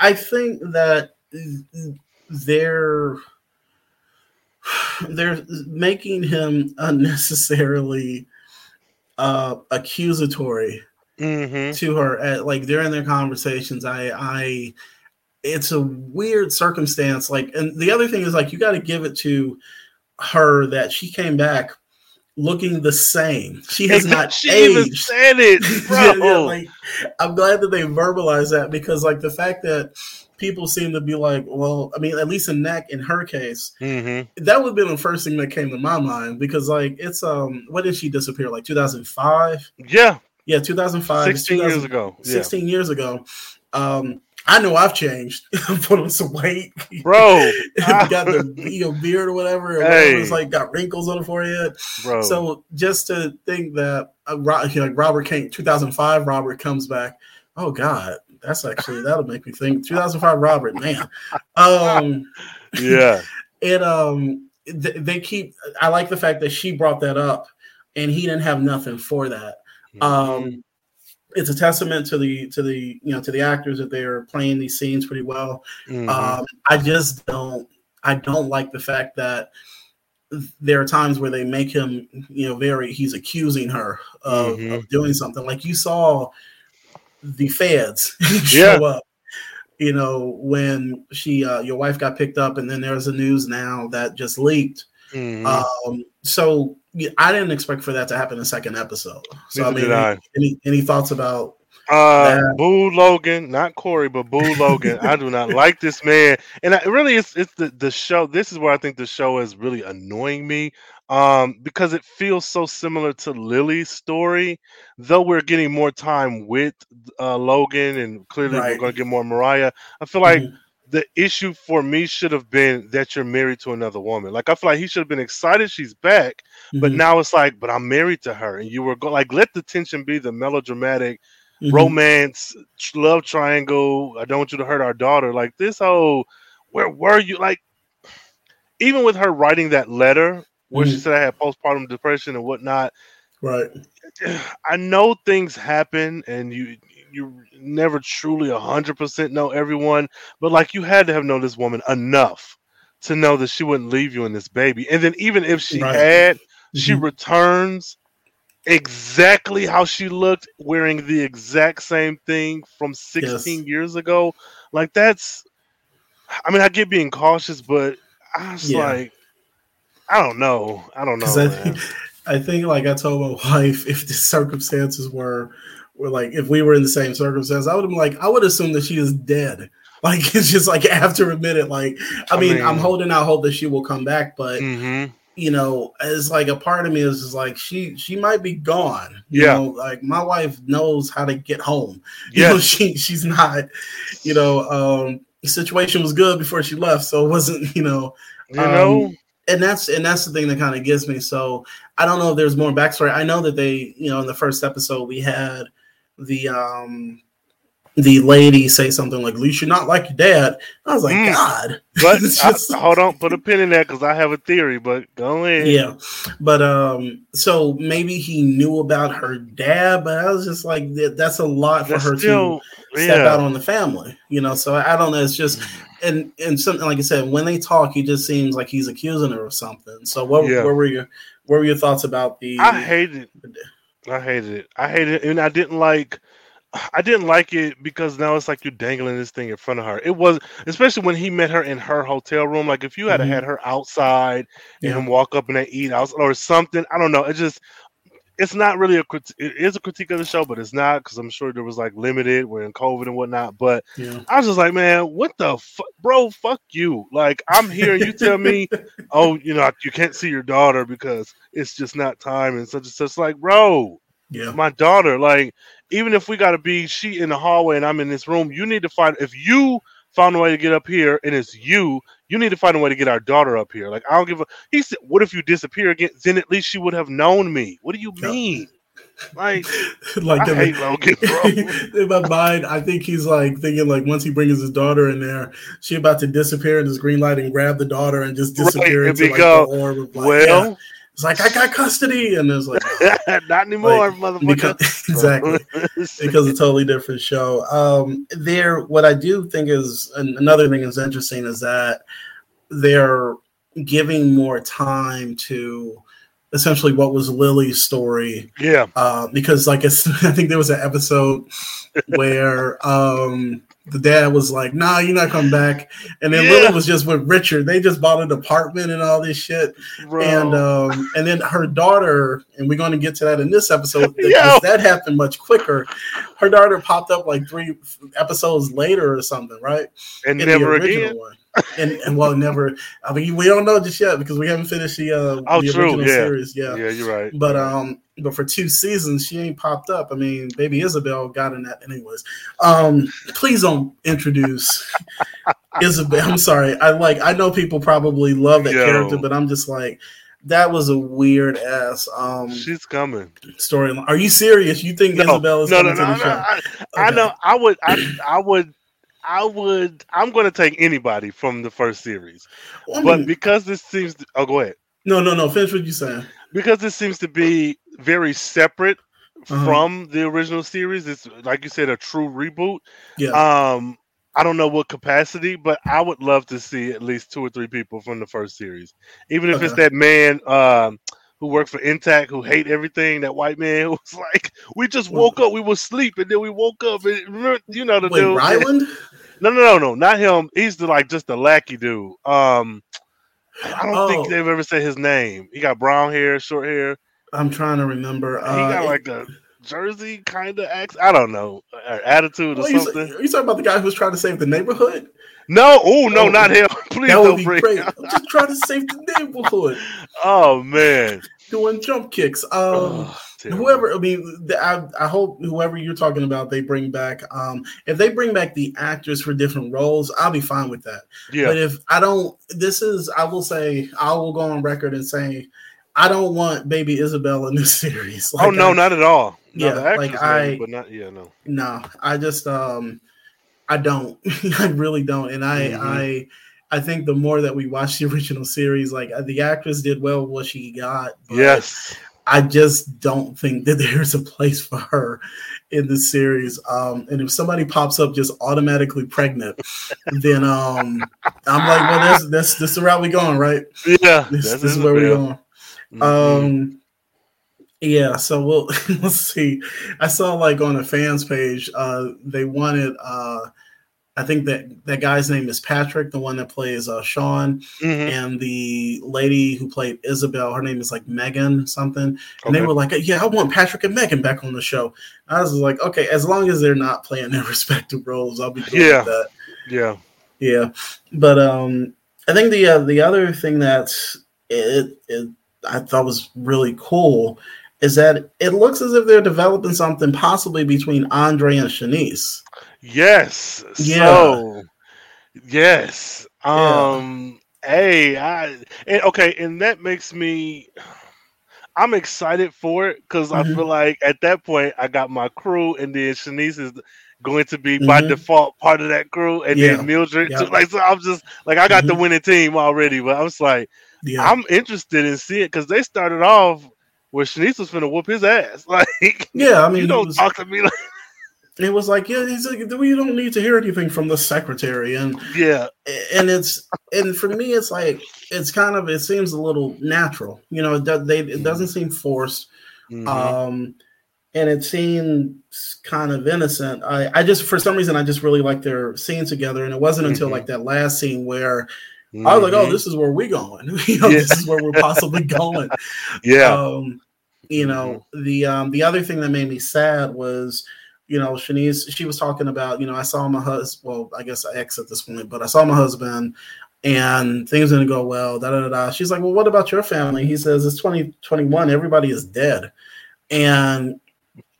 Speaker 2: I think that they're they're making him unnecessarily uh, accusatory mm-hmm. to her. At, like during their conversations, I I it's a weird circumstance. Like, and the other thing is like you got to give it to her that she came back looking the same. She has not she aged.
Speaker 1: Said it, bro. yeah, yeah,
Speaker 2: like, I'm glad that they verbalized that because, like, the fact that people seem to be like, well, I mean, at least in that, in her case, mm-hmm. that would have been the first thing that came to my mind because, like, it's um, what did she disappear? Like 2005?
Speaker 1: Yeah,
Speaker 2: yeah, 2005.
Speaker 1: 16 years ago.
Speaker 2: 16 years ago. Um, I know I've changed. Put on some weight,
Speaker 1: bro.
Speaker 2: got the you know beard or whatever. Or hey. It's like got wrinkles on the forehead,
Speaker 1: bro.
Speaker 2: So just to think that uh, like Robert King, 2005, Robert comes back. Oh God, that's actually that'll make me think. 2005, Robert, man. Um,
Speaker 1: yeah.
Speaker 2: And um, th- they keep. I like the fact that she brought that up, and he didn't have nothing for that. Um it's a testament to the to the you know to the actors that they are playing these scenes pretty well. Mm-hmm. Um, I just don't I don't like the fact that there are times where they make him you know very he's accusing her of, mm-hmm. of doing something like you saw the feds show yeah. up you know when she uh, your wife got picked up and then there's a news now that just leaked mm-hmm. um, so I didn't expect for that to happen in the second episode. So Neither I mean. Any any thoughts about
Speaker 1: uh that? Boo Logan, not Corey, but Boo Logan. I do not like this man, and I, really it's it's the the show. This is where I think the show is really annoying me, um, because it feels so similar to Lily's story. Though we're getting more time with uh, Logan, and clearly right. we're going to get more Mariah. I feel like. Mm-hmm the issue for me should have been that you're married to another woman. Like I feel like he should have been excited she's back, mm-hmm. but now it's like, but I'm married to her, and you were go- like, let the tension be the melodramatic mm-hmm. romance love triangle. I don't want you to hurt our daughter. Like this whole, where were you? Like even with her writing that letter where mm-hmm. she said I had postpartum depression and whatnot.
Speaker 2: Right.
Speaker 1: I know things happen, and you you never truly hundred percent know everyone, but like you had to have known this woman enough to know that she wouldn't leave you in this baby. And then even if she right. had, mm-hmm. she returns exactly how she looked, wearing the exact same thing from 16 yes. years ago. Like that's I mean, I get being cautious, but I was yeah. like, I don't know. I don't know.
Speaker 2: I think, I think, like I told my wife, if the circumstances were were like if we were in the same circumstance, I would have been like, I would assume that she is dead. Like it's just like after a minute, like I, I mean, mean, I'm holding out hope that she will come back, but mm-hmm. you know, it's like a part of me is just like she she might be gone. You yeah, know, like my wife knows how to get home. You know, she she's not, you know, um the situation was good before she left, so it wasn't, you know,
Speaker 1: you know. Um,
Speaker 2: and that's and that's the thing that kind of gets me. So I don't know if there's more backstory. I know that they, you know, in the first episode we had the um the lady say something like, "At you're not like your dad." I was like, mm. "God."
Speaker 1: But just... I, hold on, put a pin in that because I have a theory. But go ahead.
Speaker 2: Yeah, but um, so maybe he knew about her dad, but I was just like, "That's a lot for that's her still, to yeah. step out on the family," you know. So I don't know. It's just mm. and and something like I said, when they talk, he just seems like he's accusing her of something. So what, yeah. what were your what were your thoughts about the?
Speaker 1: I hated. I hated it. I hated it, and I didn't like I didn't like it because now it's like you're dangling this thing in front of her. It was especially when he met her in her hotel room. Like if you had mm-hmm. had her outside yeah. and walk up and they eat out or something, I don't know. It just it's not really a it is a critique of the show, but it's not because I'm sure there was like limited, we're in COVID and whatnot. But yeah. I was just like, man, what the fuck, bro? Fuck you! Like I'm here, you tell me, oh, you know, you can't see your daughter because it's just not time and such and such. Like, bro, yeah, my daughter. Like, even if we got to be she in the hallway and I'm in this room, you need to find if you found a way to get up here and it's you, you need to find a way to get our daughter up here. Like I don't give a. He said, "What if you disappear again? Then at least she would have known me." What do you mean? Like, like I hate
Speaker 2: Logan, in my mind, I think he's like thinking like once he brings his daughter in there, she about to disappear in this green light and grab the daughter and just disappear right, into like go, the orb. Like, well, yeah. It's like I got custody, and it's like
Speaker 1: not anymore, like, motherfucker.
Speaker 2: Because, exactly, because a totally different show. Um, there, what I do think is another thing is interesting is that they're giving more time to essentially what was Lily's story.
Speaker 1: Yeah.
Speaker 2: Uh, because like it's, I think there was an episode where um, the dad was like, "Nah, you're not coming back," and then yeah. Lily was just with Richard. They just bought an apartment and all this shit, Bro. and um, and then her daughter, and we're going to get to that in this episode because that happened much quicker. Her daughter popped up like three episodes later or something, right?
Speaker 1: And in never again. One
Speaker 2: and, and well, never. I mean, we don't know just yet because we haven't finished the uh, oh, the
Speaker 1: true. original yeah.
Speaker 2: series.
Speaker 1: Yeah, yeah, you're right.
Speaker 2: But um, but for two seasons, she ain't popped up. I mean, baby Isabel got in that anyways. Um, please don't introduce Isabel. I'm sorry. I like. I know people probably love that Yo. character, but I'm just like. That was a weird ass. Um,
Speaker 1: She's coming.
Speaker 2: Storyline. Are you serious? You think no, Isabel is no, coming no, no, to the
Speaker 1: no, show? I, okay. I know. I would. I, I would I would. I'm going to take anybody from the first series, well, I mean, but because this seems. To, oh, go ahead.
Speaker 2: No, no, no. Finish what you saying.
Speaker 1: Because this seems to be very separate uh-huh. from the original series. It's like you said, a true reboot. Yeah. Um, I don't know what capacity, but I would love to see at least two or three people from the first series, even if okay. it's that man. Um, who worked for NTAC, who hate everything. That white man who was like, we just woke up, we were asleep, and then we woke up, and you know the Wait, dude.
Speaker 2: Ryland?
Speaker 1: No, no, no, no, not him. He's the like just the lackey dude. Um, I don't oh. think they've ever said his name. He got brown hair, short hair.
Speaker 2: I'm trying to remember.
Speaker 1: Uh, he got like a Jersey kind of accent. I don't know, attitude or something.
Speaker 2: Are you talking about the guy who was trying to save the neighborhood?
Speaker 1: No, oh no, oh, not him. Please that would be
Speaker 2: great. I'm just trying to save the neighborhood.
Speaker 1: Oh man,
Speaker 2: doing jump kicks. Um, oh. Whoever, I mean, I, I hope whoever you're talking about, they bring back. Um, if they bring back the actors for different roles, I'll be fine with that. Yeah. But if I don't, this is, I will say, I will go on record and say, I don't want Baby Isabel in this series.
Speaker 1: Like, oh no, I, not at all.
Speaker 2: No, yeah, like I,
Speaker 1: but not yeah, no.
Speaker 2: No, I just um, I don't. I really don't, and I mm-hmm. I. I think the more that we watch the original series, like the actress did well what she got.
Speaker 1: yes,
Speaker 2: I just don't think that there's a place for her in the series. Um, and if somebody pops up just automatically pregnant, then um, I'm like, well, that's that's this is the route we going, right?
Speaker 1: Yeah,
Speaker 2: this, this is where we're going. Mm-hmm. Um, yeah, so we'll let's see. I saw like on a fans page, uh, they wanted uh I think that that guy's name is Patrick, the one that plays uh, Sean, mm-hmm. and the lady who played Isabel, her name is like Megan something. And okay. they were like, "Yeah, I want Patrick and Megan back on the show." I was like, "Okay, as long as they're not playing their respective roles, I'll be good yeah. with that."
Speaker 1: Yeah,
Speaker 2: yeah. But um, I think the uh, the other thing that it, it I thought was really cool is that it looks as if they're developing something possibly between Andre and Shanice.
Speaker 1: Yes. Yeah. So, yes. Um. Yeah. Hey, I and okay, and that makes me. I'm excited for it because mm-hmm. I feel like at that point I got my crew, and then Shanice is going to be mm-hmm. by default part of that crew, and yeah. then Mildred. Yep. Like so, I'm just like I got mm-hmm. the winning team already, but I was like, yeah. I'm interested in seeing because they started off where Shanice was gonna whoop his ass. Like,
Speaker 2: yeah, I mean,
Speaker 1: you don't was, talk to me like.
Speaker 2: It was like, yeah, he's like, we don't need to hear anything from the secretary, and
Speaker 1: yeah,
Speaker 2: and it's and for me, it's like it's kind of it seems a little natural, you know. It, they, it doesn't seem forced. Mm-hmm. Um, and it seems kind of innocent. I, I just for some reason I just really like their scene together, and it wasn't until mm-hmm. like that last scene where mm-hmm. I was like, "Oh, mm-hmm. this is where we going. you know, yeah. this is where we're possibly going."
Speaker 1: yeah.
Speaker 2: Um, you know, mm-hmm. the um, the other thing that made me sad was, you know, Shanice. She was talking about, you know, I saw my husband. Well, I guess I ex at this point, but I saw my husband and things didn't go well. Da, da, da, She's like, Well, what about your family? He says, It's 2021, everybody is dead. And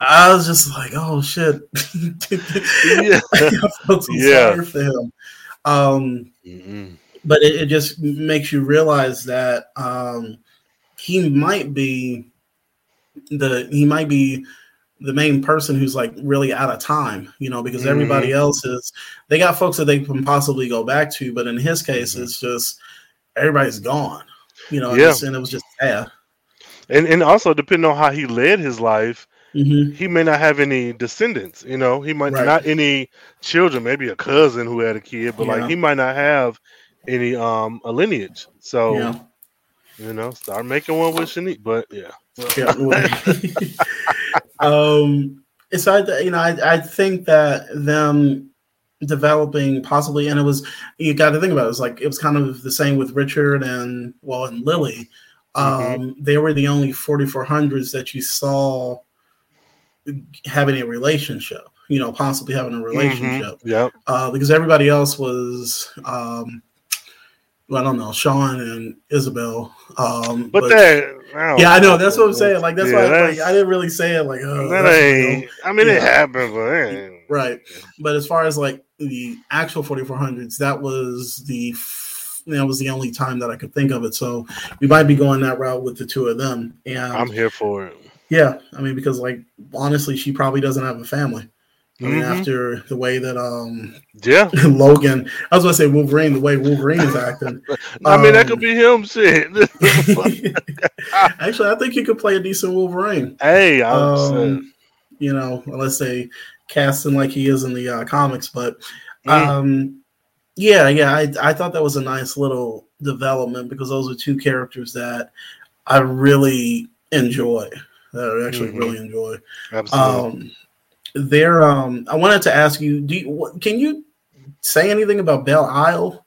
Speaker 2: I was just like, oh shit. yeah. I felt so yeah. sorry for him. Um, mm-hmm. But it, it, just makes you realize that um, he might be the he might be the main person who's like really out of time, you know, because mm-hmm. everybody else is they got folks that they can possibly go back to, but in his case, mm-hmm. it's just everybody's gone, you know, yeah. and it was just sad.
Speaker 1: And and also depending on how he led his life, Mm-hmm. He may not have any descendants, you know. He might right. not any children, maybe a cousin who had a kid, but yeah. like he might not have any um a lineage. So yeah. you know, start making one with Shanique. But yeah.
Speaker 2: yeah. um so I you know, I, I think that them developing possibly and it was you got to think about it, it was like it was kind of the same with Richard and well and Lily. Mm-hmm. Um, mm-hmm. they were the only 4400s that you saw having a relationship, you know, possibly having a mm-hmm. relationship.
Speaker 1: Mm-hmm. Yeah.
Speaker 2: Uh, because everybody else was, um, well, I don't know, Sean and Isabel. Um,
Speaker 1: but, but that,
Speaker 2: I yeah, I know. That's what I'm saying. Like, that's yeah, why that's, like, I didn't really say it like, oh,
Speaker 1: that ain't, I mean, yeah. it happened, but it
Speaker 2: right. But as far as like the actual 4400s, that was the that was the only time that I could think of it. So we might be going that route with the two of them. And
Speaker 1: I'm here for it.
Speaker 2: Yeah, I mean, because like honestly, she probably doesn't have a family. I mean, mm-hmm. after the way that um
Speaker 1: yeah
Speaker 2: Logan, I was gonna say Wolverine, the way Wolverine is acting.
Speaker 1: I um, mean, that could um, be him. Shit.
Speaker 2: Actually, I think he could play a decent Wolverine.
Speaker 1: Hey, um,
Speaker 2: you know, let's say casting like he is in the uh, comics, but mm. um, yeah, yeah, I I thought that was a nice little development because those are two characters that I really enjoy that I actually mm-hmm. really enjoy.
Speaker 1: Absolutely. Um,
Speaker 2: there, um, I wanted to ask you, do you, can you say anything about Belle Isle?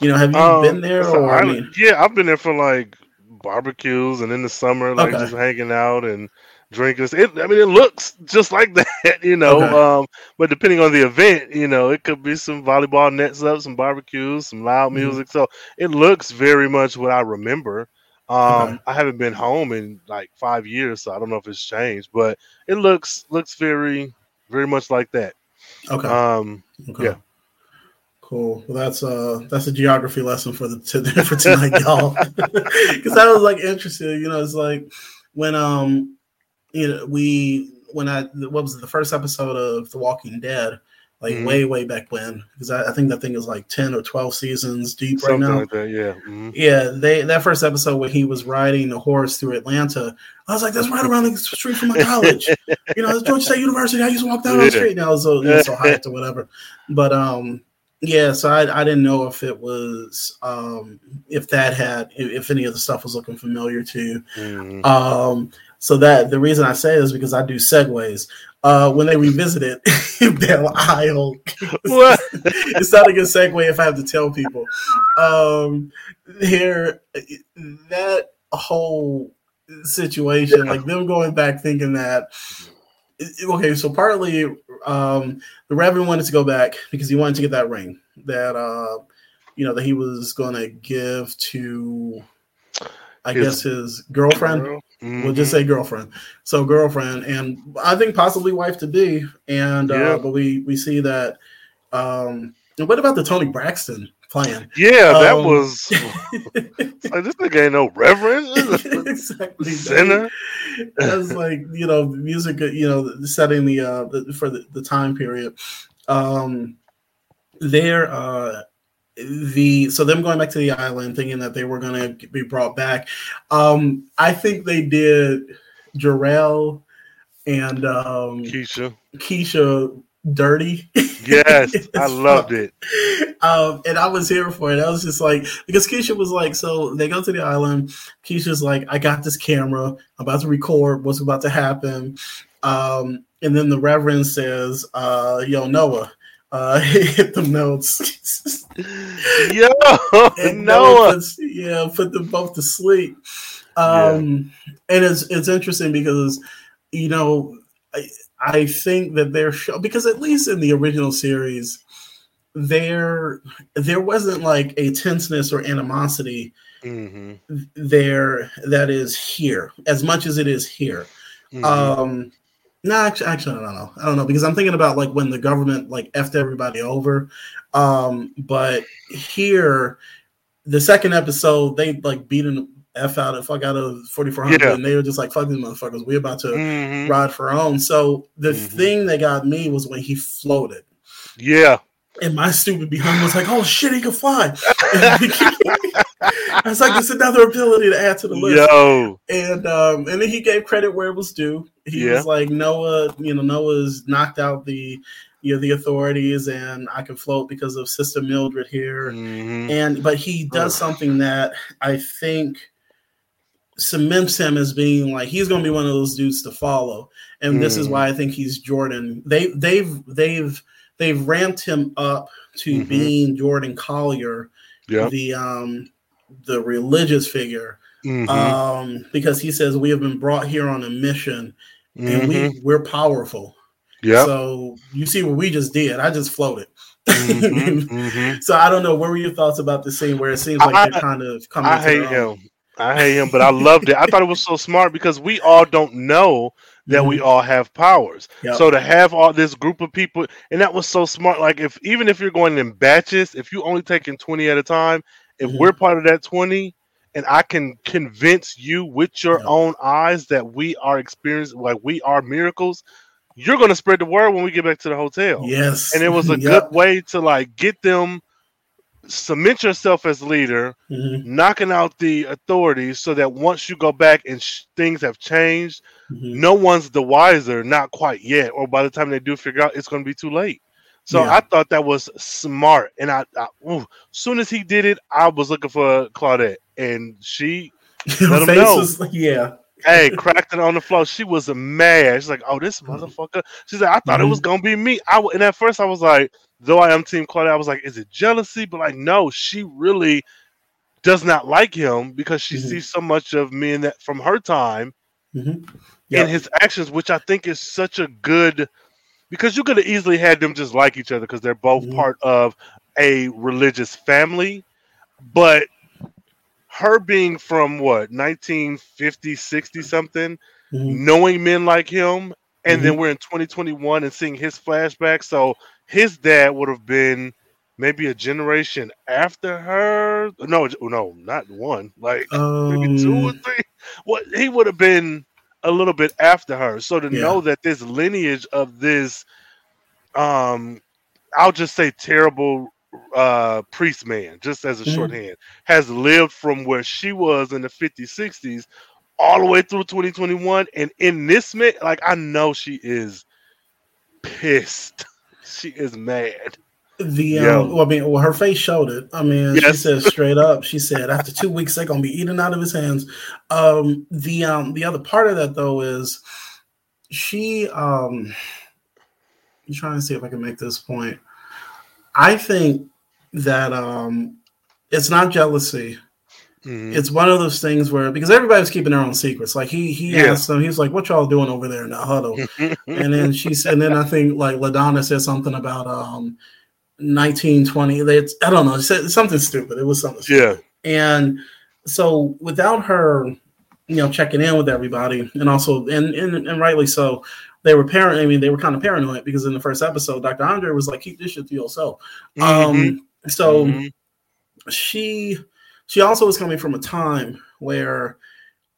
Speaker 2: You know, have you um, been there? Or,
Speaker 1: I mean... yeah, I've been there for like barbecues and in the summer, like okay. just hanging out and drinking. It, I mean, it looks just like that, you know. Okay. Um, but depending on the event, you know, it could be some volleyball nets up, some barbecues, some loud mm-hmm. music. So it looks very much what I remember. Um, okay. I haven't been home in like five years, so I don't know if it's changed, but it looks looks very very much like that.
Speaker 2: Okay.
Speaker 1: Um, okay. Yeah.
Speaker 2: Cool. Well, that's uh that's a geography lesson for the to, for tonight, y'all. Because I was like interested. You know, it's like when um you know we when I what was it, the first episode of The Walking Dead like mm-hmm. way way back when because I, I, think that thing is like 10 or 12 seasons deep Something right now
Speaker 1: like that, yeah mm-hmm.
Speaker 2: yeah they that first episode when he was riding the horse through atlanta i was like that's right around the street from my college you know georgia state university i used to walk down yeah. the street and i was so, you know, so hyped or whatever but um yeah so I, I didn't know if it was um if that had if any of the stuff was looking familiar to you mm-hmm. um so that the reason I say is because I do segues uh, when they revisited Belle Isle. What? it's not a good segue if I have to tell people. Um, here, that whole situation, like them going back thinking that. Okay, so partly um, the Reverend wanted to go back because he wanted to get that ring that uh, you know that he was going to give to I his guess his girlfriend. Girl. Mm-hmm. We'll just say girlfriend. So girlfriend, and I think possibly wife to be. And uh, yeah. uh, but we we see that. Um, what about the Toni Braxton plan?
Speaker 1: Yeah, that um, was like this nigga ain't no reverend. exactly. Sinner.
Speaker 2: That's like you know music. You know, setting the uh the, for the, the time period. Um, there uh the so them going back to the island thinking that they were going to be brought back um i think they did Jharrel and um
Speaker 1: Keisha
Speaker 2: Keisha dirty.
Speaker 1: Yes, I loved it.
Speaker 2: Um, and I was here for it. I was just like, because Keisha was like, so they go to the island. Keisha's like, I got this camera. I'm about to record what's about to happen. Um, and then the Reverend says, uh, Yo, Noah, uh, hit the notes.
Speaker 1: Yo,
Speaker 2: and
Speaker 1: Noah.
Speaker 2: Noah puts, yeah, put them both to sleep. Um, yeah. and it's it's interesting because you know I, I think that their show because at least in the original series there there wasn't like a tenseness or animosity mm-hmm. there that is here as much as it is here. Mm-hmm. Um, no, actually, actually, I don't know. I don't know because I'm thinking about like when the government like effed everybody over. Um, but here, the second episode, they like beating f out of fuck out of 4400, yeah. and they were just like fuck these motherfuckers. We about to mm-hmm. ride for our own. So the mm-hmm. thing that got me was when he floated.
Speaker 1: Yeah.
Speaker 2: And my stupid behind was like, "Oh shit, he can fly!" I was like, "It's another ability to add to the list." Yo. And um, and then he gave credit where it was due. He yeah. was like, "Noah, you know, Noah's knocked out the you know the authorities, and I can float because of Sister Mildred here." Mm-hmm. And but he does something that I think cements him as being like he's going to be one of those dudes to follow and mm. this is why i think he's jordan they they've they've they've ramped him up to mm-hmm. being jordan collier yeah. the um the religious figure mm-hmm. um because he says we have been brought here on a mission mm-hmm. and we mm-hmm. we're powerful yeah so you see what we just did i just floated mm-hmm. Mm-hmm. so i don't know what were your thoughts about the scene where it seems like I, they're kind of coming
Speaker 1: i hate him I hate him, but I loved it. I thought it was so smart because we all don't know that mm-hmm. we all have powers. Yep. So to have all this group of people, and that was so smart. Like if even if you're going in batches, if you only taking twenty at a time, if mm-hmm. we're part of that twenty, and I can convince you with your yep. own eyes that we are experiencing, like we are miracles, you're going to spread the word when we get back to the hotel.
Speaker 2: Yes,
Speaker 1: and it was a yep. good way to like get them cement yourself as leader, mm-hmm. knocking out the authorities so that once you go back and sh- things have changed, mm-hmm. no one's the wiser, not quite yet. Or by the time they do figure out, it's going to be too late. So yeah. I thought that was smart. And I, I ooh, soon as he did it, I was looking for Claudette, and she let him know. Was,
Speaker 2: yeah.
Speaker 1: hey, cracked it on the floor. She was mad. She's like, "Oh, this mm-hmm. motherfucker." She said, "I thought mm-hmm. it was mm-hmm. gonna be me." I and at first I was like, though I am Team Claudette, I was like, is it jealousy? But like, no, she really does not like him because she mm-hmm. sees so much of me in that from her time mm-hmm. yep. in his actions, which I think is such a good because you could have easily had them just like each other because they're both mm-hmm. part of a religious family, but her being from what 1950 60 something mm-hmm. knowing men like him and then mm-hmm. we're in 2021 and seeing his flashback so his dad would have been maybe a generation after her. No, no, not one. Like um, maybe two or um, three. What well, he would have been a little bit after her. So to yeah. know that this lineage of this, um, I'll just say terrible uh priest man, just as a mm-hmm. shorthand, has lived from where she was in the 50s, 60s all the way through 2021. And in this minute, like I know she is pissed she is mad.
Speaker 2: The um, well, I mean, well, her face showed it. I mean, yes. she said straight up. She said after two weeks they're gonna be eating out of his hands. Um, the um, the other part of that though is she um, I'm trying to see if I can make this point. I think that um, it's not jealousy. Mm-hmm. It's one of those things where because everybody's keeping their own secrets. Like he he yeah. asked them, he's like, "What y'all doing over there in the huddle?" and then she said, and then I think like Ladonna said something about um 1920. It's I don't know, something stupid. It was something. Stupid. Yeah. And so without her, you know, checking in with everybody, and also and and, and rightly so, they were parent. I mean, they were kind of paranoid because in the first episode, Dr. Andre was like, "Keep this shit to yourself." Mm-hmm. Um, so mm-hmm. she she also was coming from a time where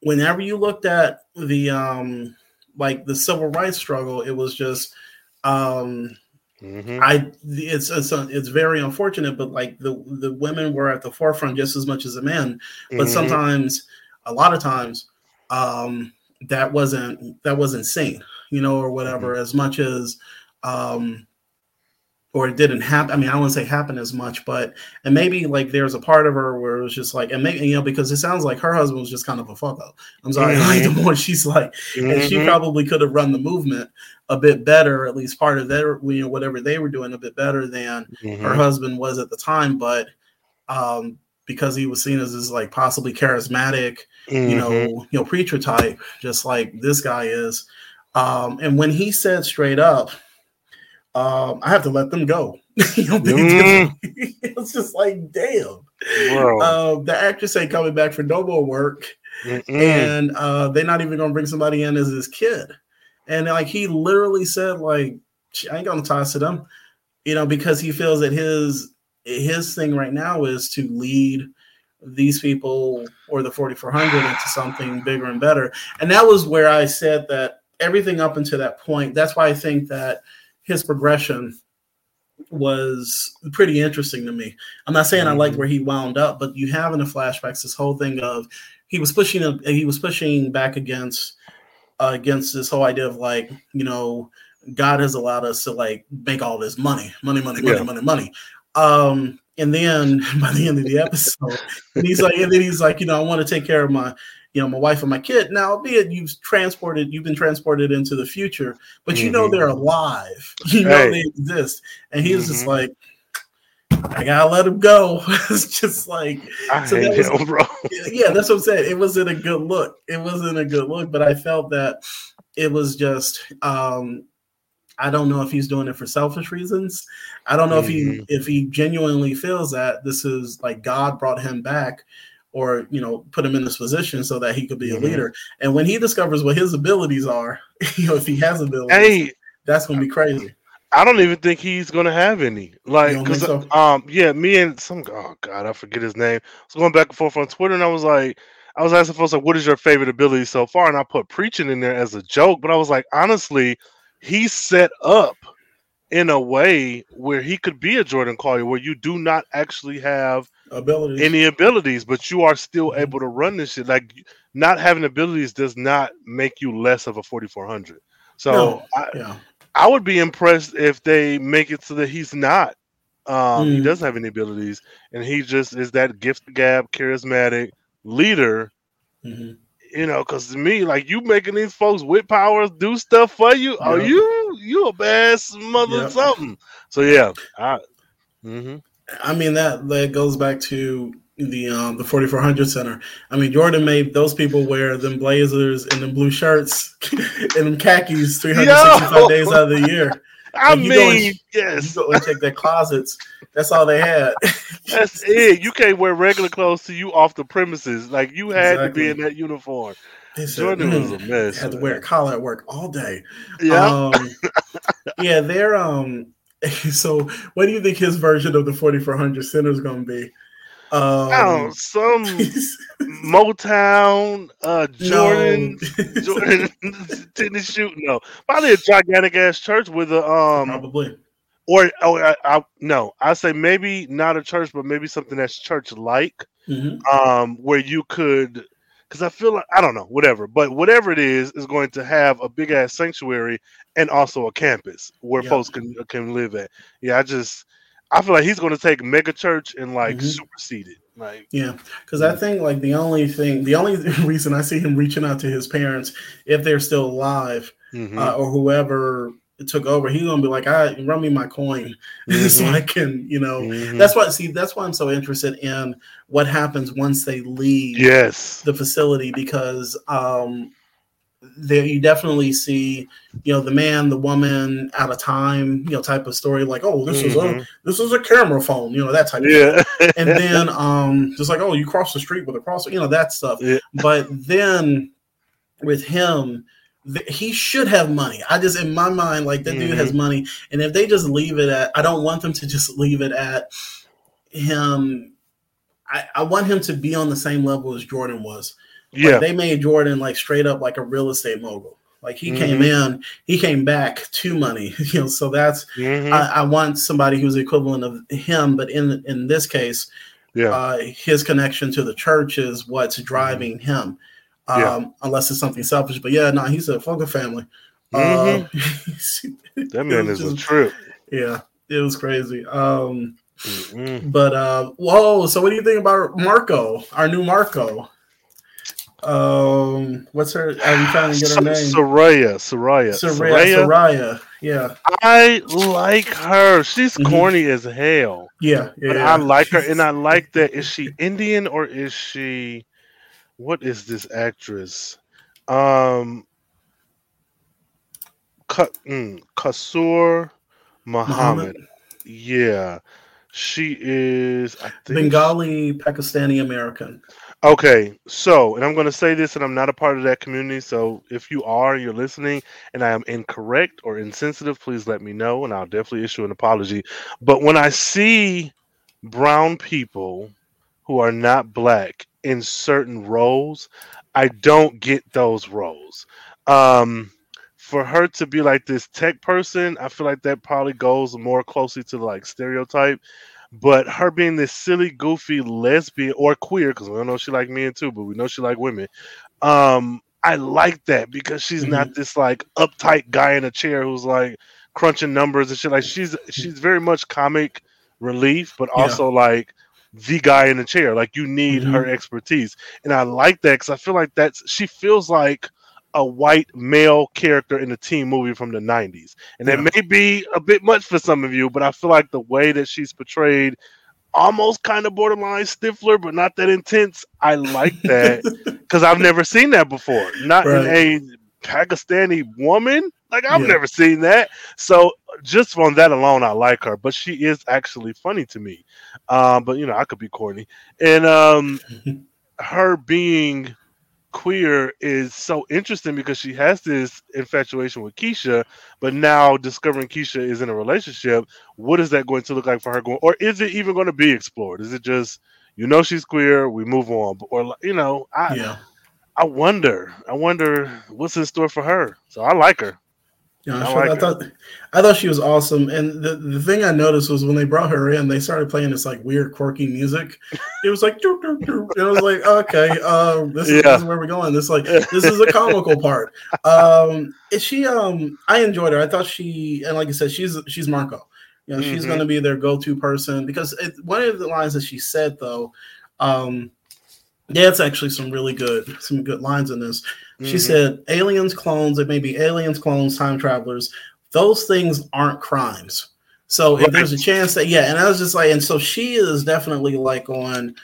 Speaker 2: whenever you looked at the um like the civil rights struggle, it was just um Mm-hmm. I it's it's it's very unfortunate, but like the the women were at the forefront just as much as the men. But mm-hmm. sometimes, a lot of times, um, that wasn't that wasn't seen, you know, or whatever. Mm-hmm. As much as um, or it didn't happen. I mean, I wouldn't say happen as much, but and maybe like there's a part of her where it was just like, and maybe you know, because it sounds like her husband was just kind of a fuck up. I'm sorry, mm-hmm. like the more she's like, mm-hmm. and she mm-hmm. probably could have run the movement a bit better, at least part of their, you know, whatever they were doing a bit better than mm-hmm. her husband was at the time, but um, because he was seen as this like possibly charismatic, you know, mm-hmm. you know, preacher type, just like this guy is. Um, and when he said straight up um, I have to let them go. you know, mm. it's just like, damn. Uh, the actress ain't coming back for no more work, Mm-mm. and uh, they're not even gonna bring somebody in as his kid. And like he literally said, like, I ain't gonna toss to them, you know, because he feels that his his thing right now is to lead these people or the 4400 into something bigger and better. And that was where I said that everything up until that point. That's why I think that his progression was pretty interesting to me. I'm not saying mm-hmm. I liked where he wound up, but you have in the flashbacks this whole thing of he was pushing he was pushing back against uh, against this whole idea of like you know God has allowed us to like make all this money, money, money, money, yeah. money, money. Um, and then by the end of the episode, he's like, and then he's like, you know, I want to take care of my you know, my wife and my kid. Now, albeit you've transported, you've been transported into the future, but you mm-hmm. know they're alive. You know hey. they exist. And he's mm-hmm. just like, I gotta let him go. it's just like I so that was, him, bro. yeah, that's what I'm saying. It wasn't a good look. It wasn't a good look, but I felt that it was just um I don't know if he's doing it for selfish reasons. I don't know mm-hmm. if he mm-hmm. if he genuinely feels that this is like God brought him back or you know put him in this position so that he could be mm-hmm. a leader. And when he discovers what his abilities are, you know, if he has abilities, hey, that's gonna be crazy.
Speaker 1: I don't even think he's gonna have any. Like, because so? um, yeah, me and some oh god, I forget his name. I was going back and forth on Twitter, and I was like, I was asking folks like, what is your favorite ability so far? And I put preaching in there as a joke, but I was like, honestly, he's set up in a way where he could be a Jordan Collier, where you do not actually have abilities. any abilities, but you are still mm-hmm. able to run this shit. Like not having abilities does not make you less of a 4400. So no. I, yeah. I would be impressed if they make it so that he's not. Um, mm. He doesn't have any abilities, and he just is that gift gab, charismatic leader. Mm-hmm. You know, because to me, like you making these folks with powers do stuff for you. Are you you a bad mother yep. something? So yeah, I,
Speaker 2: mm-hmm. I mean that that goes back to the um the 4400 center. I mean Jordan made those people wear them blazers and them blue shirts and them khakis 365 Yo! days out of the year.
Speaker 1: I mean, and, yes.
Speaker 2: You go and check their closets. That's all they had.
Speaker 1: That's it. You can't wear regular clothes to you off the premises. Like you had exactly. to be in that uniform.
Speaker 2: Said, Jordan was a mess. Had to wear a collar at work all day. Yeah. Um, yeah, they're um so, what do you think his version of the 4400 center is going to be?
Speaker 1: Um, oh, some Motown, uh, Jordan, no. Jordan tennis shoot. No, probably a gigantic ass church with a um,
Speaker 2: probably.
Speaker 1: Or oh, I, I, no, I say maybe not a church, but maybe something that's church like, mm-hmm. um, where you could because I feel like I don't know, whatever, but whatever it is, is going to have a big ass sanctuary and also a campus where folks can can live at. Yeah, I just I feel like he's going to take mega church and like mm-hmm. supersede it. Like
Speaker 2: yeah, because I think like the only thing, the only reason I see him reaching out to his parents if they're still alive mm-hmm. uh, or whoever took over, he's gonna be like, "I right, run me my coin, mm-hmm. so I can, you know." Mm-hmm. That's why. See, that's why I'm so interested in what happens once they leave.
Speaker 1: Yes,
Speaker 2: the facility because um, there you definitely see, you know, the man, the woman, out of time, you know, type of story. Like, oh, this mm-hmm. is a mm-hmm. this is a camera phone, you know, that type. Yeah. And then, um, just like, oh, you cross the street with a cross, you know, that stuff. Yeah. But then with him he should have money. I just, in my mind, like that mm-hmm. dude has mm-hmm. money, and if they just leave it at, I don't want them to just leave it at him. I, I want him to be on the same level as Jordan was.
Speaker 1: Yeah,
Speaker 2: like, they made Jordan like straight up like a real estate mogul. Like he mm-hmm. came in, he came back to money. You know, so that's mm-hmm. I, I, want somebody who's equivalent of him, but in in this case, yeah, uh, his connection to the church is what's mm-hmm. driving him. Um, yeah. unless it's something selfish. But yeah, no, he's a fucking family.
Speaker 1: Mm-hmm. Uh, that man is just, a trip.
Speaker 2: Yeah, it was crazy. Um, mm-hmm. But uh, whoa! So what do you think about Marco, our new Marco? Um, what's her? I'm trying to get her name.
Speaker 1: Soraya. Soraya.
Speaker 2: Soraya. Soraya. Yeah.
Speaker 1: I like her. She's mm-hmm. corny as hell.
Speaker 2: Yeah. yeah yeah.
Speaker 1: I like her, and I like that. Is she Indian or is she? What is this actress? Um, mm, Kausar Mohammed. Yeah, she is. I
Speaker 2: think Bengali Pakistani American.
Speaker 1: Okay, so, and I'm going to say this, and I'm not a part of that community. So, if you are, you're listening, and I am incorrect or insensitive, please let me know, and I'll definitely issue an apology. But when I see brown people who are not black in certain roles, I don't get those roles. Um, for her to be like this tech person, I feel like that probably goes more closely to like stereotype but her being this silly, goofy lesbian or queer, because we don't know she like men too, but we know she like women. Um, I like that because she's mm-hmm. not this like uptight guy in a chair who's like crunching numbers and shit. Like she's she's very much comic relief, but also yeah. like the guy in the chair. Like you need mm-hmm. her expertise, and I like that because I feel like that's she feels like a white male character in a teen movie from the 90s. And yeah. that may be a bit much for some of you, but I feel like the way that she's portrayed almost kind of borderline Stifler, but not that intense. I like that because I've never seen that before. Not right. in a Pakistani woman. Like I've yeah. never seen that. So just from that alone, I like her. But she is actually funny to me. Um, but you know, I could be corny. And um, her being queer is so interesting because she has this infatuation with Keisha, but now discovering Keisha is in a relationship. What is that going to look like for her? Going, or is it even going to be explored? Is it just you know she's queer, we move on, or you know, I yeah. I wonder, I wonder what's in store for her. So I like her.
Speaker 2: Yeah, I, like I thought I thought she was awesome. And the, the thing I noticed was when they brought her in, they started playing this like weird, quirky music. It was like, doo, doo, doo. and I was like, okay, um, this, is, yeah. this, is, where we're going. This like this is a comical part. Um, is she? Um, I enjoyed her. I thought she, and like I said, she's she's Marco. You know, mm-hmm. she's going to be their go-to person because it, one of the lines that she said though, um, yeah, it's actually some really good some good lines in this. She mm-hmm. said, "Aliens, clones. It may be aliens, clones, time travelers. Those things aren't crimes. So right. if there's a chance that yeah." And I was just like, and so she is definitely like on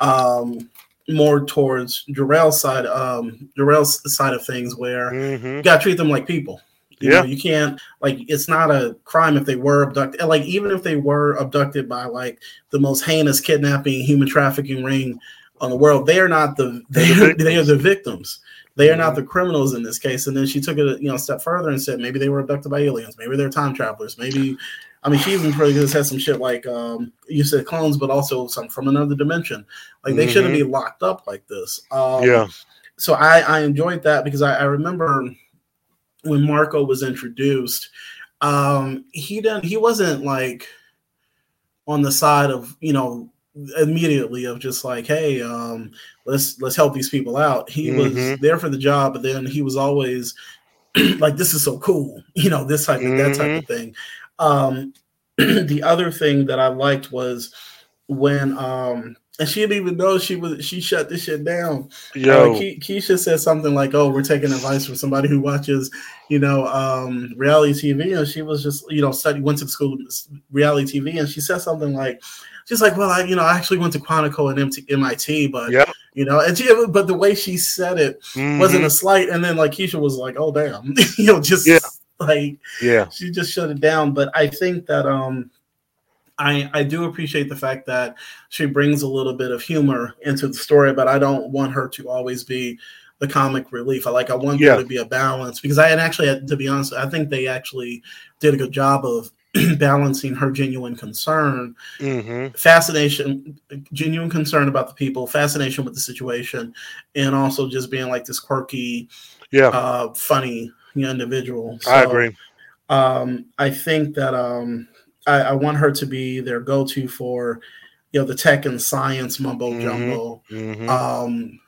Speaker 2: um more towards Jharrel's side, um Jharrel's side of things, where mm-hmm. you gotta treat them like people. You yeah, know, you can't like it's not a crime if they were abducted. Like even if they were abducted by like the most heinous kidnapping, human trafficking ring on the world. They are not the they are, they are the victims. They are not mm-hmm. the criminals in this case. And then she took it you know a step further and said maybe they were abducted by aliens, maybe they're time travelers, maybe. I mean, she even probably just had some shit like um, you said clones, but also some from another dimension. Like they mm-hmm. shouldn't be locked up like this. Um,
Speaker 1: yeah.
Speaker 2: So I, I enjoyed that because I, I remember when Marco was introduced, um, he didn't he wasn't like on the side of you know immediately of just like, hey, um, let's let's help these people out. He mm-hmm. was there for the job, but then he was always like, this is so cool, you know, this type of mm-hmm. that type of mm-hmm. thing. Um, the other thing that I liked was when um and she didn't even know she was she shut this shit down. Yo. Uh, Ke- Keisha said something like, "Oh, we're taking advice from somebody who watches, you know, um, reality TV." And she was just, you know, study went to school reality TV, and she said something like, she's like, well, I, you know, I actually went to Quantico and MIT, but
Speaker 1: yep.
Speaker 2: you know, and she, but the way she said it mm-hmm. wasn't a slight. And then like Keisha was like, oh damn, you know, just yeah. like,
Speaker 1: yeah,
Speaker 2: she just shut it down. But I think that, um, I, I do appreciate the fact that she brings a little bit of humor into the story, but I don't want her to always be the comic relief. I like I want yeah. there to be a balance because I had actually, to be honest, I think they actually did a good job of balancing her genuine concern, mm-hmm. fascination, genuine concern about the people, fascination with the situation, and also just being like this quirky,
Speaker 1: yeah,
Speaker 2: uh, funny individual.
Speaker 1: So, I agree.
Speaker 2: Um, I think that um, I, I, want her to be their go-to for you know the tech and science mumbo mm-hmm. jumbo. Mm-hmm. Um,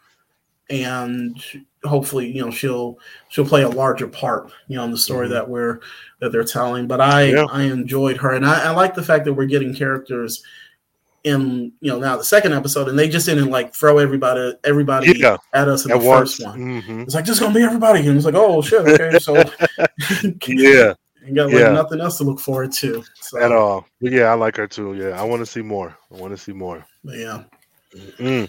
Speaker 2: and hopefully you know she'll she'll play a larger part you know in the story mm-hmm. that we're that they're telling but i yeah. i enjoyed her and I, I, like the fact that we're getting characters in you know now the second episode and they just didn't like throw everybody everybody yeah. at us in at the once. first one mm-hmm. it's like just gonna be everybody and it's like oh shit okay so
Speaker 1: yeah
Speaker 2: and got like yeah. nothing else to look forward to
Speaker 1: so. at all but yeah i like her too yeah i want to see more i want to see more
Speaker 2: but yeah
Speaker 1: mm-hmm.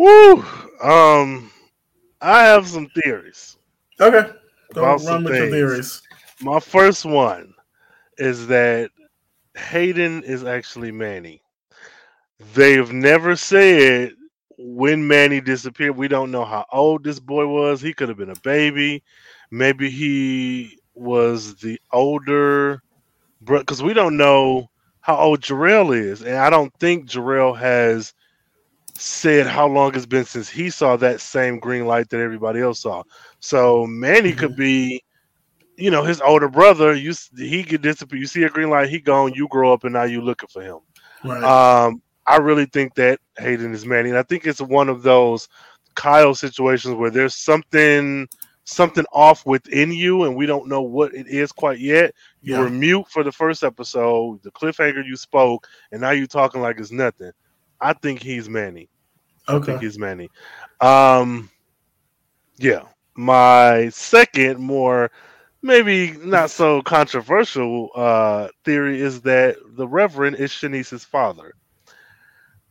Speaker 1: Woo! Um, I have some theories.
Speaker 2: Okay, go run with your theories.
Speaker 1: My first one is that Hayden is actually Manny. They've never said when Manny disappeared. We don't know how old this boy was. He could have been a baby. Maybe he was the older, because we don't know how old Jharrel is, and I don't think Jharrel has said how long it's been since he saw that same green light that everybody else saw. So Manny mm-hmm. could be, you know, his older brother. You he could disappear. You see a green light, he gone. You grow up, and now you looking for him. Right. Um, I really think that Hayden is Manny, and I think it's one of those Kyle situations where there's something something off within you, and we don't know what it is quite yet. You yeah. were mute for the first episode, the cliffhanger you spoke, and now you're talking like it's nothing. I think he's Manny. Okay. I think he's Manny. Um, yeah. My second, more maybe not so controversial uh, theory is that the Reverend is Shanice's father.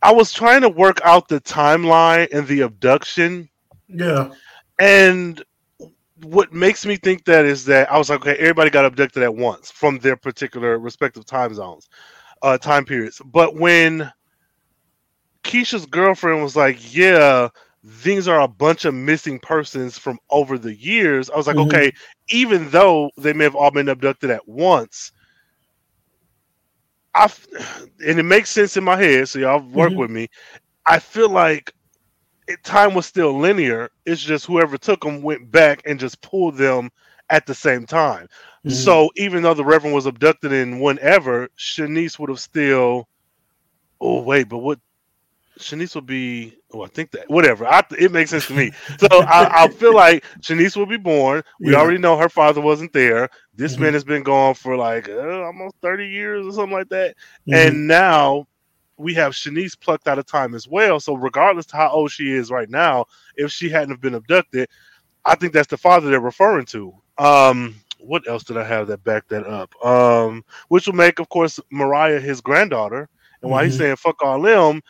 Speaker 1: I was trying to work out the timeline and the abduction.
Speaker 2: Yeah.
Speaker 1: And what makes me think that is that I was like, okay, everybody got abducted at once from their particular respective time zones, uh, time periods. But when Keisha's girlfriend was like, "Yeah, these are a bunch of missing persons from over the years." I was like, mm-hmm. "Okay, even though they may have all been abducted at once, I and it makes sense in my head. So y'all work mm-hmm. with me. I feel like it, time was still linear. It's just whoever took them went back and just pulled them at the same time. Mm-hmm. So even though the Reverend was abducted in whenever, Shanice would have still. Oh wait, but what Shanice will be. Oh, I think that whatever. I, it makes sense to me. So I, I, feel like Shanice will be born. We yeah. already know her father wasn't there. This mm-hmm. man has been gone for like uh, almost thirty years or something like that. Mm-hmm. And now we have Shanice plucked out of time as well. So regardless to how old she is right now, if she hadn't have been abducted, I think that's the father they're referring to. Um, what else did I have that back that up? Um, which will make, of course, Mariah his granddaughter. And while mm-hmm. he's saying "fuck all them,"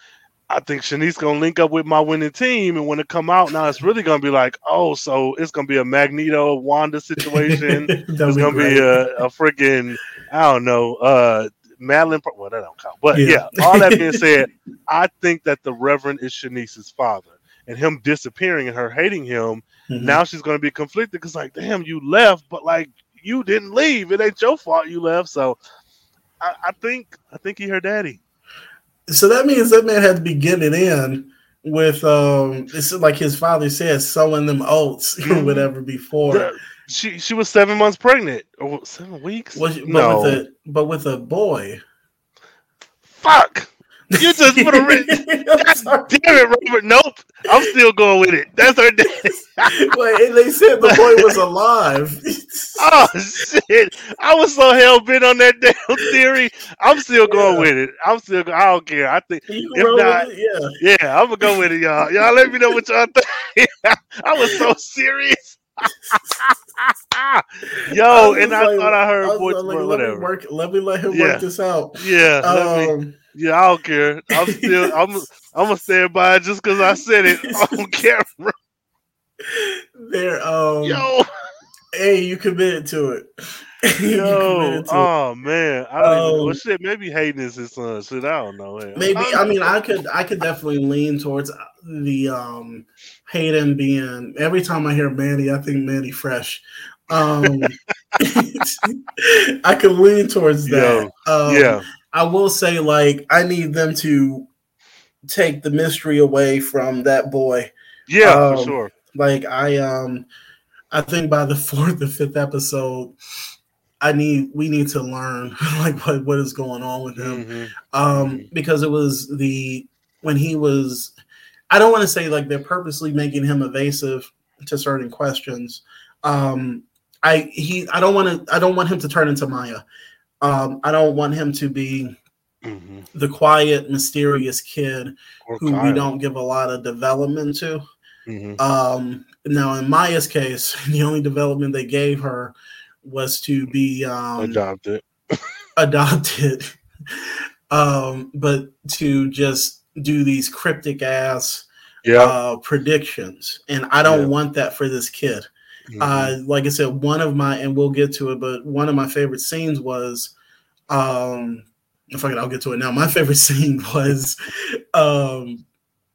Speaker 1: I think Shanice gonna link up with my winning team, and when it come out, now it's really gonna be like, oh, so it's gonna be a Magneto Wanda situation. it's gonna great. be a, a freaking I don't know, uh, Madeline. Well, that don't count, but yeah. yeah. All that being said, I think that the Reverend is Shanice's father, and him disappearing and her hating him. Mm-hmm. Now she's gonna be conflicted because, like, damn, you left, but like you didn't leave. It ain't your fault you left. So I, I think I think he her daddy.
Speaker 2: So that means that man had to be getting it in with um it's like his father said, sowing them oats or mm-hmm. whatever before. The,
Speaker 1: she she was seven months pregnant. Or seven weeks?
Speaker 2: Was she, no. with a but with a boy.
Speaker 1: Fuck. You just put a ring. God damn it, Robert. Nope. I'm still going with it. That's her dad.
Speaker 2: Wait, they said the boy was alive.
Speaker 1: oh shit! I was so hell bent on that damn theory. I'm still going yeah. with it. I'm still. I don't care. I think if not, yeah, yeah, I'm gonna go with it, y'all. Y'all let me know what y'all think. I was so serious. Yo, and I like, thought I heard I voice, like, let whatever.
Speaker 2: Me work, let me let him yeah. work this out.
Speaker 1: Yeah. Um, yeah, I don't care. I'm still I'm I'm gonna stand by it just because I said it on camera.
Speaker 2: There, um,
Speaker 1: yo,
Speaker 2: hey, you committed to it.
Speaker 1: yo, oh man, I don't um, even know. Well, shit, maybe Hayden is his son. Shit, I don't know.
Speaker 2: Maybe I, I mean I could I could definitely lean towards the um Hayden being. Every time I hear Manny, I think Mannie Fresh. Um, I could lean towards that. Um, yeah. I will say, like, I need them to take the mystery away from that boy.
Speaker 1: Yeah, um, for sure.
Speaker 2: Like I um I think by the fourth or fifth episode, I need we need to learn like what, what is going on with him. Mm-hmm. Um because it was the when he was I don't want to say like they're purposely making him evasive to certain questions. Um I he I don't want to I don't want him to turn into Maya. Um I don't want him to be mm-hmm. the quiet, mysterious kid or who Kyle. we don't give a lot of development to. Mm-hmm. Um, now, in Maya's case, the only development they gave her was to be um,
Speaker 1: adopted.
Speaker 2: adopted, um, but to just do these cryptic ass yeah. uh, predictions, and I don't yeah. want that for this kid. Mm-hmm. Uh, like I said, one of my and we'll get to it, but one of my favorite scenes was um, fuck it, I'll get to it now. My favorite scene was um,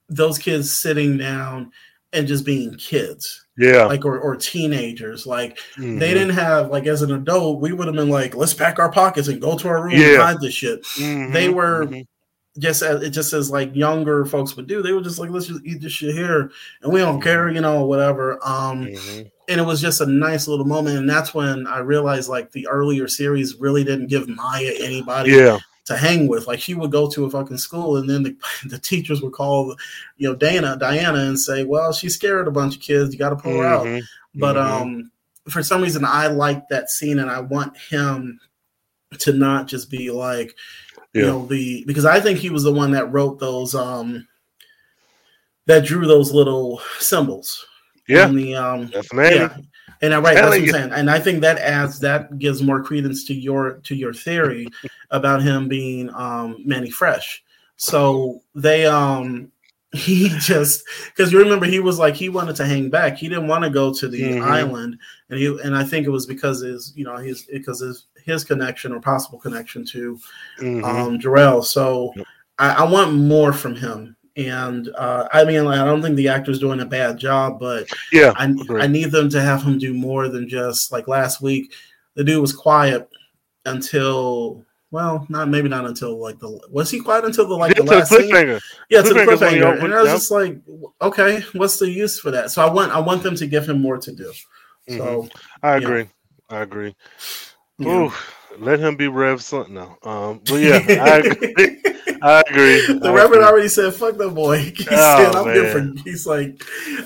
Speaker 2: those kids sitting down and just being kids.
Speaker 1: Yeah.
Speaker 2: Like or, or teenagers. Like mm-hmm. they didn't have like as an adult, we would have been like, let's pack our pockets and go to our room yeah. and hide this shit. Mm-hmm. They were mm-hmm. just as it just as like younger folks would do, they were just like, let's just eat this shit here and we don't care, you know, whatever. Um mm-hmm. and it was just a nice little moment. And that's when I realized like the earlier series really didn't give Maya anybody
Speaker 1: yeah
Speaker 2: to hang with. Like she would go to a fucking school, and then the, the teachers would call, you know, Dana, Diana, and say, "Well, she scared a bunch of kids. You got to pull mm-hmm. her out." Mm-hmm. But mm-hmm. um, for some reason, I like that scene, and I want him to not just be like, yeah. you know, the because I think he was the one that wrote those um that drew those little symbols.
Speaker 1: Yeah,
Speaker 2: the um, definitely. Yeah, and I right, that's what I'm saying. And I think that adds that gives more credence to your to your theory about him being um Mannie Fresh. So they um he just because you remember he was like he wanted to hang back. He didn't want to go to the mm-hmm. island, and he and I think it was because his you know his because his his connection or possible connection to mm-hmm. um Jharrel. So I, I want more from him and uh, I mean, I don't think the actor's doing a bad job, but
Speaker 1: yeah,
Speaker 2: I, I need them to have him do more than just like last week. The dude was quiet until well, not maybe not until like the was he quiet until the like the last
Speaker 1: the cliffhanger?
Speaker 2: Scene? Yeah, to the cliffhanger, and I was yep. just like, okay, what's the use for that? So I want I want them to give him more to do. Mm-hmm. So
Speaker 1: I agree, know. I agree. Yeah. Ooh, let him be Rev something now. Um, but yeah, I agree. I agree.
Speaker 2: The I Reverend agree. already said, "Fuck that boy." He oh, said, "I'm man. different." He's like,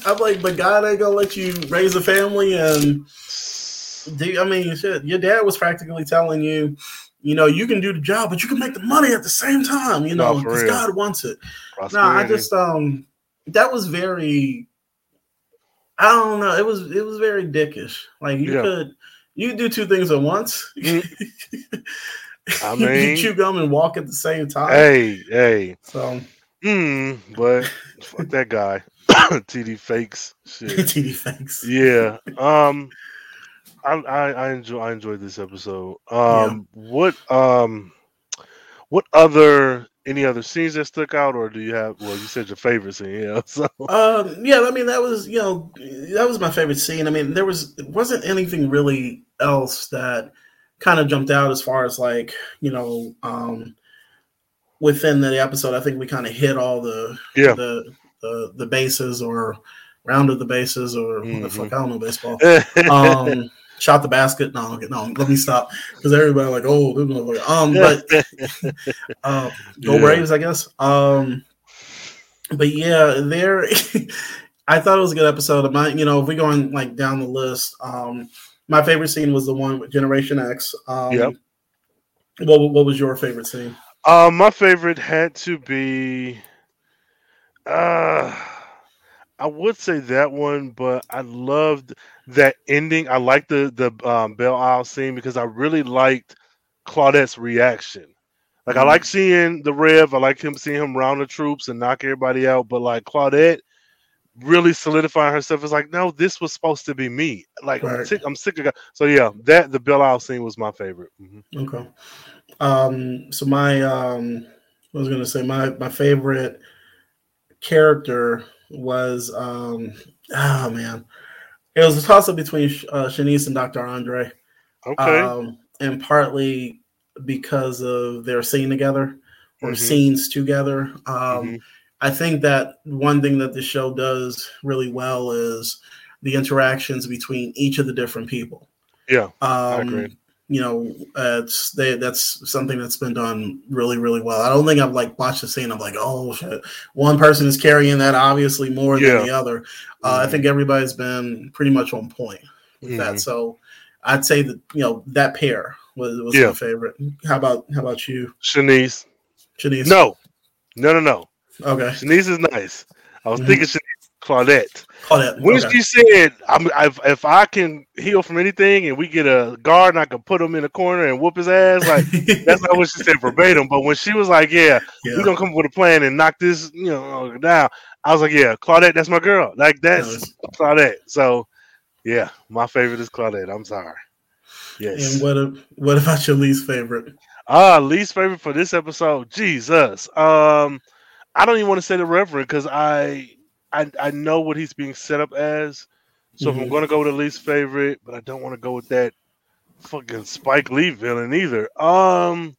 Speaker 2: "I'm like, but God ain't gonna let you raise a family." And do I mean, shit, your dad was practically telling you, you know, you can do the job, but you can make the money at the same time. You know, because no, God wants it. No, I just um, that was very. I don't know. It was it was very dickish. Like you yeah. could you do two things at once. Mm-hmm. I mean, you chew gum and walk at the same time.
Speaker 1: Hey, hey.
Speaker 2: So,
Speaker 1: mm, but fuck that guy. TD fakes. Shit.
Speaker 2: TD fakes.
Speaker 1: Yeah. Um, I, I, I enjoy I enjoyed this episode. Um, yeah. what um, what other any other scenes that stuck out, or do you have? Well, you said your favorite scene, yeah. So,
Speaker 2: um, yeah. I mean, that was you know that was my favorite scene. I mean, there was it wasn't anything really else that kind of jumped out as far as like you know um within the episode i think we kind of hit all the
Speaker 1: yeah
Speaker 2: the the, the bases or rounded the bases or mm-hmm. what the fuck mm-hmm. i don't know baseball um shot the basket no no let me stop because everybody like oh um but uh, go yeah. braves i guess um but yeah there i thought it was a good episode of my you know if we going like down the list um my favorite scene was the one with Generation X. Um, yep. What What was your favorite scene?
Speaker 1: Uh, my favorite had to be. Uh, I would say that one, but I loved that ending. I liked the the um, Belle Isle scene because I really liked Claudette's reaction. Like mm-hmm. I like seeing the Rev. I like him seeing him round the troops and knock everybody out. But like Claudette really solidifying herself as like, no, this was supposed to be me. Like right. I'm sick. I'm sick of. God. So yeah, that the Belle Isle scene was my favorite.
Speaker 2: Mm-hmm. Okay. Um. So my um, I was gonna say my my favorite character was um. Oh man, it was a toss up between uh, Shanice and Doctor Andre. Okay. Um, and partly because of their scene together or mm-hmm. scenes together. Um, mm-hmm. I think that one thing that the show does really well is the interactions between each of the different people.
Speaker 1: Yeah, um, I agree.
Speaker 2: You know, uh, it's they, that's something that's been done really, really well. I don't think I've like watched the scene. I'm like, oh shit, one person is carrying that obviously more yeah. than the other. Uh, mm-hmm. I think everybody's been pretty much on point with mm-hmm. that. So I'd say that you know that pair was, was yeah. my favorite. How about how about you,
Speaker 1: Shanice?
Speaker 2: Shanice?
Speaker 1: No, no, no, no.
Speaker 2: Okay,
Speaker 1: Shanice is nice. I was mm-hmm. thinking Shanice Claudette.
Speaker 2: Claudette.
Speaker 1: When okay. she said, I'm, I've, "If I can heal from anything, and we get a guard, and I can put him in a corner and whoop his ass," like that's not what she said verbatim. But when she was like, "Yeah, yeah. we're gonna come up with a plan and knock this, you know, down," I was like, "Yeah, Claudette, that's my girl. Like that's Claudette." So, yeah, my favorite is Claudette. I'm sorry.
Speaker 2: Yes. And what what about your least favorite?
Speaker 1: Ah, least favorite for this episode. Jesus. Um, I don't even want to say the Reverend because I I I know what he's being set up as. So mm-hmm. if I'm mm-hmm. gonna go with the least favorite, but I don't want to go with that fucking Spike Lee villain either. Um,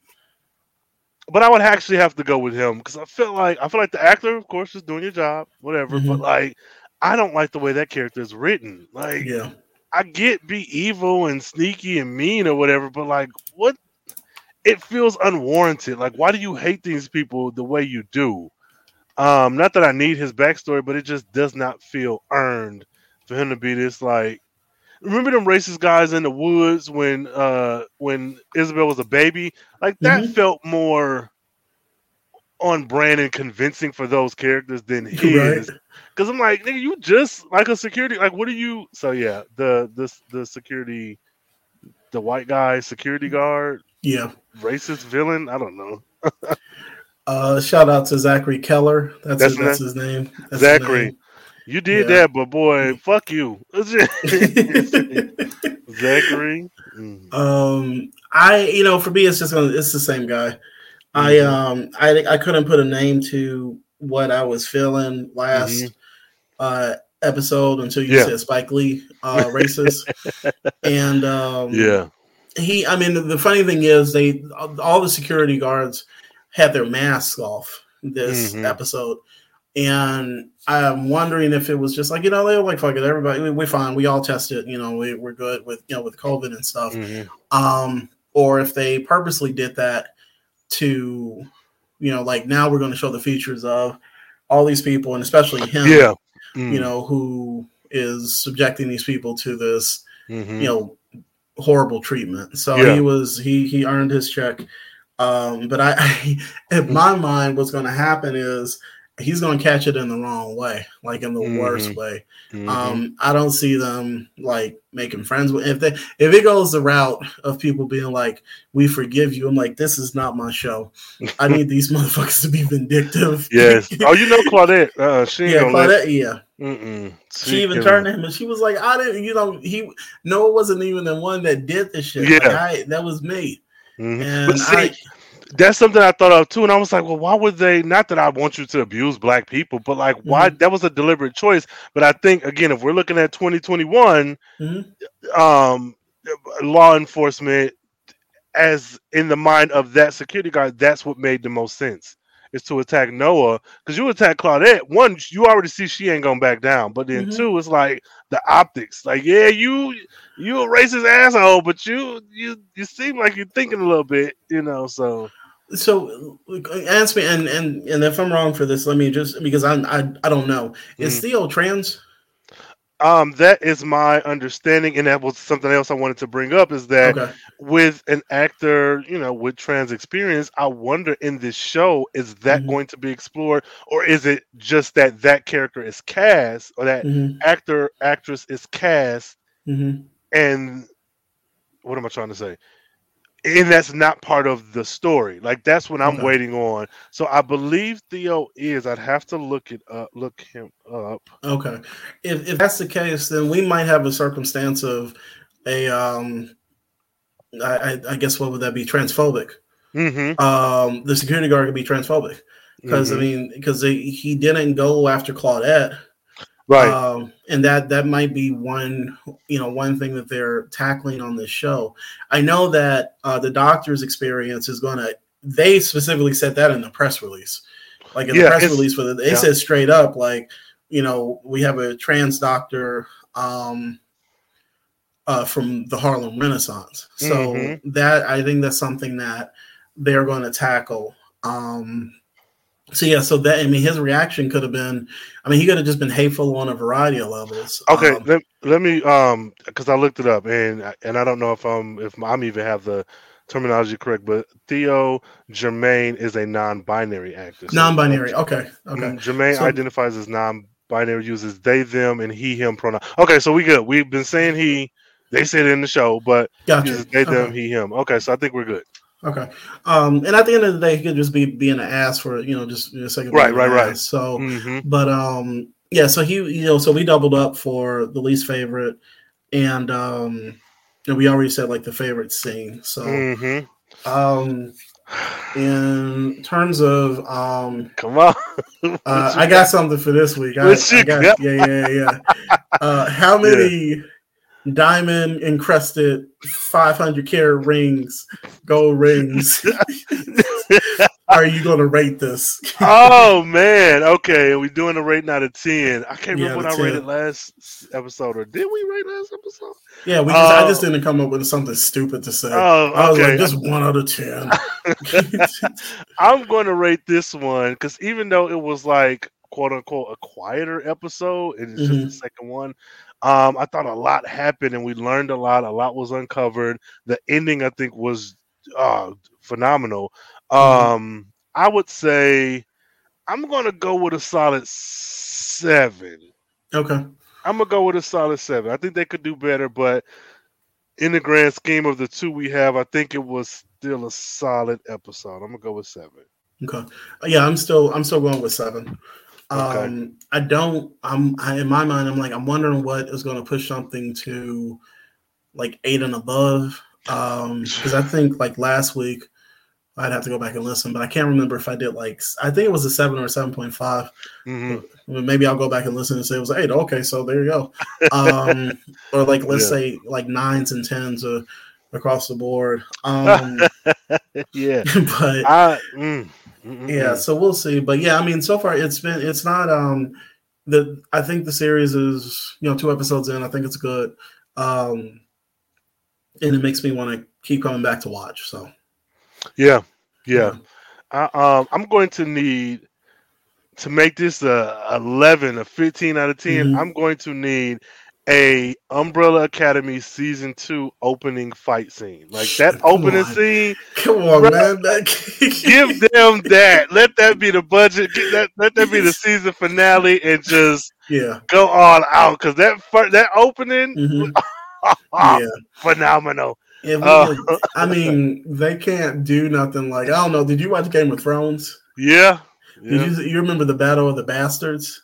Speaker 1: but I would actually have to go with him because I feel like I feel like the actor, of course, is doing your job, whatever. Mm-hmm. But like, I don't like the way that character is written. Like,
Speaker 2: yeah,
Speaker 1: I get be evil and sneaky and mean or whatever, but like, what? It feels unwarranted. Like, why do you hate these people the way you do? Um, not that I need his backstory, but it just does not feel earned for him to be this like. Remember them racist guys in the woods when uh when Isabel was a baby? Like that mm-hmm. felt more on brand and convincing for those characters than his. Because I'm like, nigga, you just like a security. Like, what are you? So yeah, the the the security, the white guy security guard.
Speaker 2: Yeah,
Speaker 1: racist villain. I don't know.
Speaker 2: Uh, shout out to Zachary Keller. That's that's, his, that's his name. That's
Speaker 1: Zachary. His name. You did yeah. that, but boy, fuck you, Zachary.
Speaker 2: Mm. Um, I you know for me it's just gonna it's the same guy. Mm-hmm. I um I I couldn't put a name to what I was feeling last mm-hmm. uh episode until you yeah. said Spike Lee uh racist and um
Speaker 1: yeah
Speaker 2: he I mean the funny thing is they all the security guards had their masks off this mm-hmm. episode. And I'm wondering if it was just like, you know, they were like, fuck it, everybody, we, are fine. We all tested, you know, we, we're good with, you know, with COVID and stuff. Mm-hmm. Um, or if they purposely did that to, you know, like now we're going to show the features of all these people and especially him,
Speaker 1: yeah.
Speaker 2: Mm. you know, who is subjecting these people to this, mm-hmm. you know, horrible treatment. So yeah. he was, he, he earned his check um, but I, in my mind, what's going to happen is he's going to catch it in the wrong way, like in the mm-hmm. worst way. Mm-hmm. Um, I don't see them like making friends with if they if it goes the route of people being like, "We forgive you." I'm like, this is not my show. I need these motherfuckers to be vindictive.
Speaker 1: Yes. Oh, you know Claudette. Uh, she
Speaker 2: yeah, Claudette. Let... Yeah.
Speaker 1: Mm-mm.
Speaker 2: She even turned to him and she was like, "I didn't." You know, he no, it wasn't even the one that did the shit.
Speaker 1: Yeah,
Speaker 2: like, I, that was me.
Speaker 1: Mm-hmm. See, I, that's something I thought of too, and I was like, well, why would they? Not that I want you to abuse black people, but like, mm-hmm. why? That was a deliberate choice. But I think again, if we're looking at 2021, mm-hmm. um, law enforcement, as in the mind of that security guard, that's what made the most sense is to attack Noah because you attack Claudette. One, you already see she ain't gonna back down, but then mm-hmm. two, it's like the optics. Like, yeah, you you a racist asshole, but you you you seem like you're thinking a little bit, you know. So
Speaker 2: so ask me, and and and if I'm wrong for this, let me just because I'm I I don't know. Is mm. Theo trans?
Speaker 1: Um, that is my understanding, and that was something else I wanted to bring up. Is that okay. with an actor, you know, with trans experience, I wonder in this show is that mm-hmm. going to be explored, or is it just that that character is cast, or that mm-hmm. actor actress is cast,
Speaker 2: mm-hmm.
Speaker 1: and what am I trying to say? And that's not part of the story. Like that's what I'm okay. waiting on. So I believe Theo is. I'd have to look it up, look him up.
Speaker 2: Okay, if if that's the case, then we might have a circumstance of a um, I, I guess what would that be? Transphobic.
Speaker 1: Mm-hmm.
Speaker 2: Um, the security guard could be transphobic because mm-hmm. I mean because he didn't go after Claudette.
Speaker 1: Right?
Speaker 2: Um, and that that might be one you know one thing that they're tackling on this show. I know that uh, the Doctor's experience is going to. They specifically said that in the press release, like in
Speaker 1: Yeah,
Speaker 2: the press release for the, they
Speaker 1: yeah.
Speaker 2: said straight up like you know we have a trans doctor. Um, uh, from the Harlem Renaissance. So
Speaker 1: Mhm.
Speaker 2: that I think that's something that they're going to tackle. Um, so yeah, so that I mean, his reaction could have been, I mean, he could have just been hateful on a variety of levels.
Speaker 1: Okay,
Speaker 2: Um,
Speaker 1: let, let me um because I looked it up and and I don't know if I'm if I'm even have the terminology correct, but Theo Germaine is a non-binary actor. So,
Speaker 2: non-binary. Okay, okay.
Speaker 1: Mm, Germaine
Speaker 2: So-
Speaker 1: identifies as non-binary, uses they, them, and he, him pronoun. Okay, so we good. We've been saying he. They said in the show, but
Speaker 2: Gotcha.
Speaker 1: uses they, them,
Speaker 2: Okay.
Speaker 1: he, him. Okay, so I think we're good.
Speaker 2: Okay. Um, and at the end of the day, he could just be being an ass for you know just a second.
Speaker 1: Right, right, right.
Speaker 2: So,
Speaker 1: hmm
Speaker 2: but um, yeah. So he, you know, so we doubled up for the least favorite, and um, and we already said like the favorite scene. So,
Speaker 1: hmm
Speaker 2: um, in terms of um,
Speaker 1: Come on.
Speaker 2: uh, I got something for this week. I, I got,
Speaker 1: got?
Speaker 2: yeah, yeah, yeah. Uh, how many diamond encrusted 500 carat rings, gold rings, are you going to rate this?
Speaker 1: oh man. Okay, are we doing a rating out of ten? I can't
Speaker 2: Yeah,
Speaker 1: remember what
Speaker 2: the
Speaker 1: I
Speaker 2: 10.
Speaker 1: rated last episode, or did we rate last episode?
Speaker 2: Yeah, we just, I just didn't come up with something stupid to say.
Speaker 1: Oh,
Speaker 2: I was
Speaker 1: okay.
Speaker 2: like, just one out of ten.
Speaker 1: I'm going to rate this one because even though it was like quote unquote a quieter episode, and it's just
Speaker 2: Mhm.
Speaker 1: the second one. Um, I thought a lot happened and we learned a lot. A lot was uncovered. The ending, I think, was uh, phenomenal.
Speaker 2: Mhm.
Speaker 1: Um, I would say I'm going to go with a solid seven.
Speaker 2: okay.
Speaker 1: I'm gonna go with a solid seven. I think they could do better, but in the grand scheme of the two we have, I think it was still a solid episode. I'm gonna go with seven.
Speaker 2: Okay. Yeah, I'm still I'm still going with seven.
Speaker 1: Okay.
Speaker 2: Um, I don't. I'm I, in my mind. I'm like I'm wondering what is going to push something to like eight and above. Um, because I think like last week I'd have to go back and listen, but I can't remember if I did like I think it was a seven or seven point five.
Speaker 1: hmm
Speaker 2: Maybe I'll go back and listen and say it was eight. Okay, so there you go. Um, or like let's
Speaker 1: Yeah.
Speaker 2: say like nines and tens uh, across the board. Um,
Speaker 1: yeah.
Speaker 2: but
Speaker 1: I mm,
Speaker 2: yeah so we'll see but yeah i mean so far it's been it's not um the i think the series is you know two episodes in i think it's good um and it makes me want to keep coming back to watch so
Speaker 1: yeah, yeah. I, um, I'm going to need to make this a 11, a 15 out of 10.
Speaker 2: Mhm.
Speaker 1: I'm going to need a Umbrella Academy season two opening fight scene, like that opening scene.
Speaker 2: come on
Speaker 1: Bro,
Speaker 2: man
Speaker 1: give them that. Let that be the budget. Get that, let that be the season finale, and just
Speaker 2: yeah
Speaker 1: go all out. Because that fir- that opening,
Speaker 2: Mhm.
Speaker 1: ah,
Speaker 2: yeah
Speaker 1: phenomenal. Uh,
Speaker 2: i mean they can't do nothing like i don't know did you watch game of thrones
Speaker 1: Yeah.
Speaker 2: did you you remember the battle of the bastards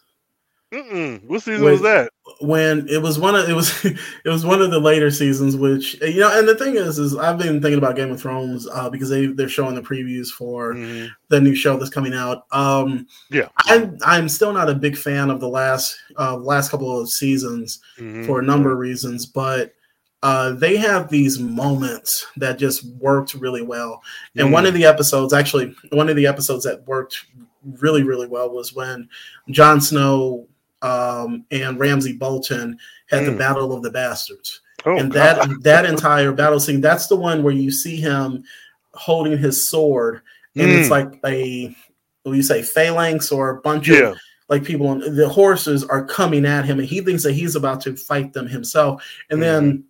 Speaker 1: Mm-mm. What season
Speaker 2: Wait.
Speaker 1: was that?
Speaker 2: when it was one of it was it was one of the later seasons which you know and the thing is is i've been thinking about game of thrones uh, because they they're showing the previews for
Speaker 1: Mhm.
Speaker 2: the new show that's coming out um
Speaker 1: Yeah.
Speaker 2: i'm i'm still not a big fan of the last uh last couple of seasons
Speaker 1: Mhm.
Speaker 2: for a number of reasons but uh, they have these moments that just worked really well. And one of
Speaker 1: Mm.
Speaker 2: the episodes, actually, one of the episodes that worked really, really well was when Jon Snow um, and Ramsay Bolton had the
Speaker 1: Mm.
Speaker 2: Battle of the Bastards.
Speaker 1: Oh,
Speaker 2: and
Speaker 1: God.
Speaker 2: that that entire battle scene, that's the one where you see him holding his sword, and it's
Speaker 1: Mm.
Speaker 2: like a what do you say, phalanx or a bunch of like people on the horses are coming at him and he thinks that he's about to fight them himself and then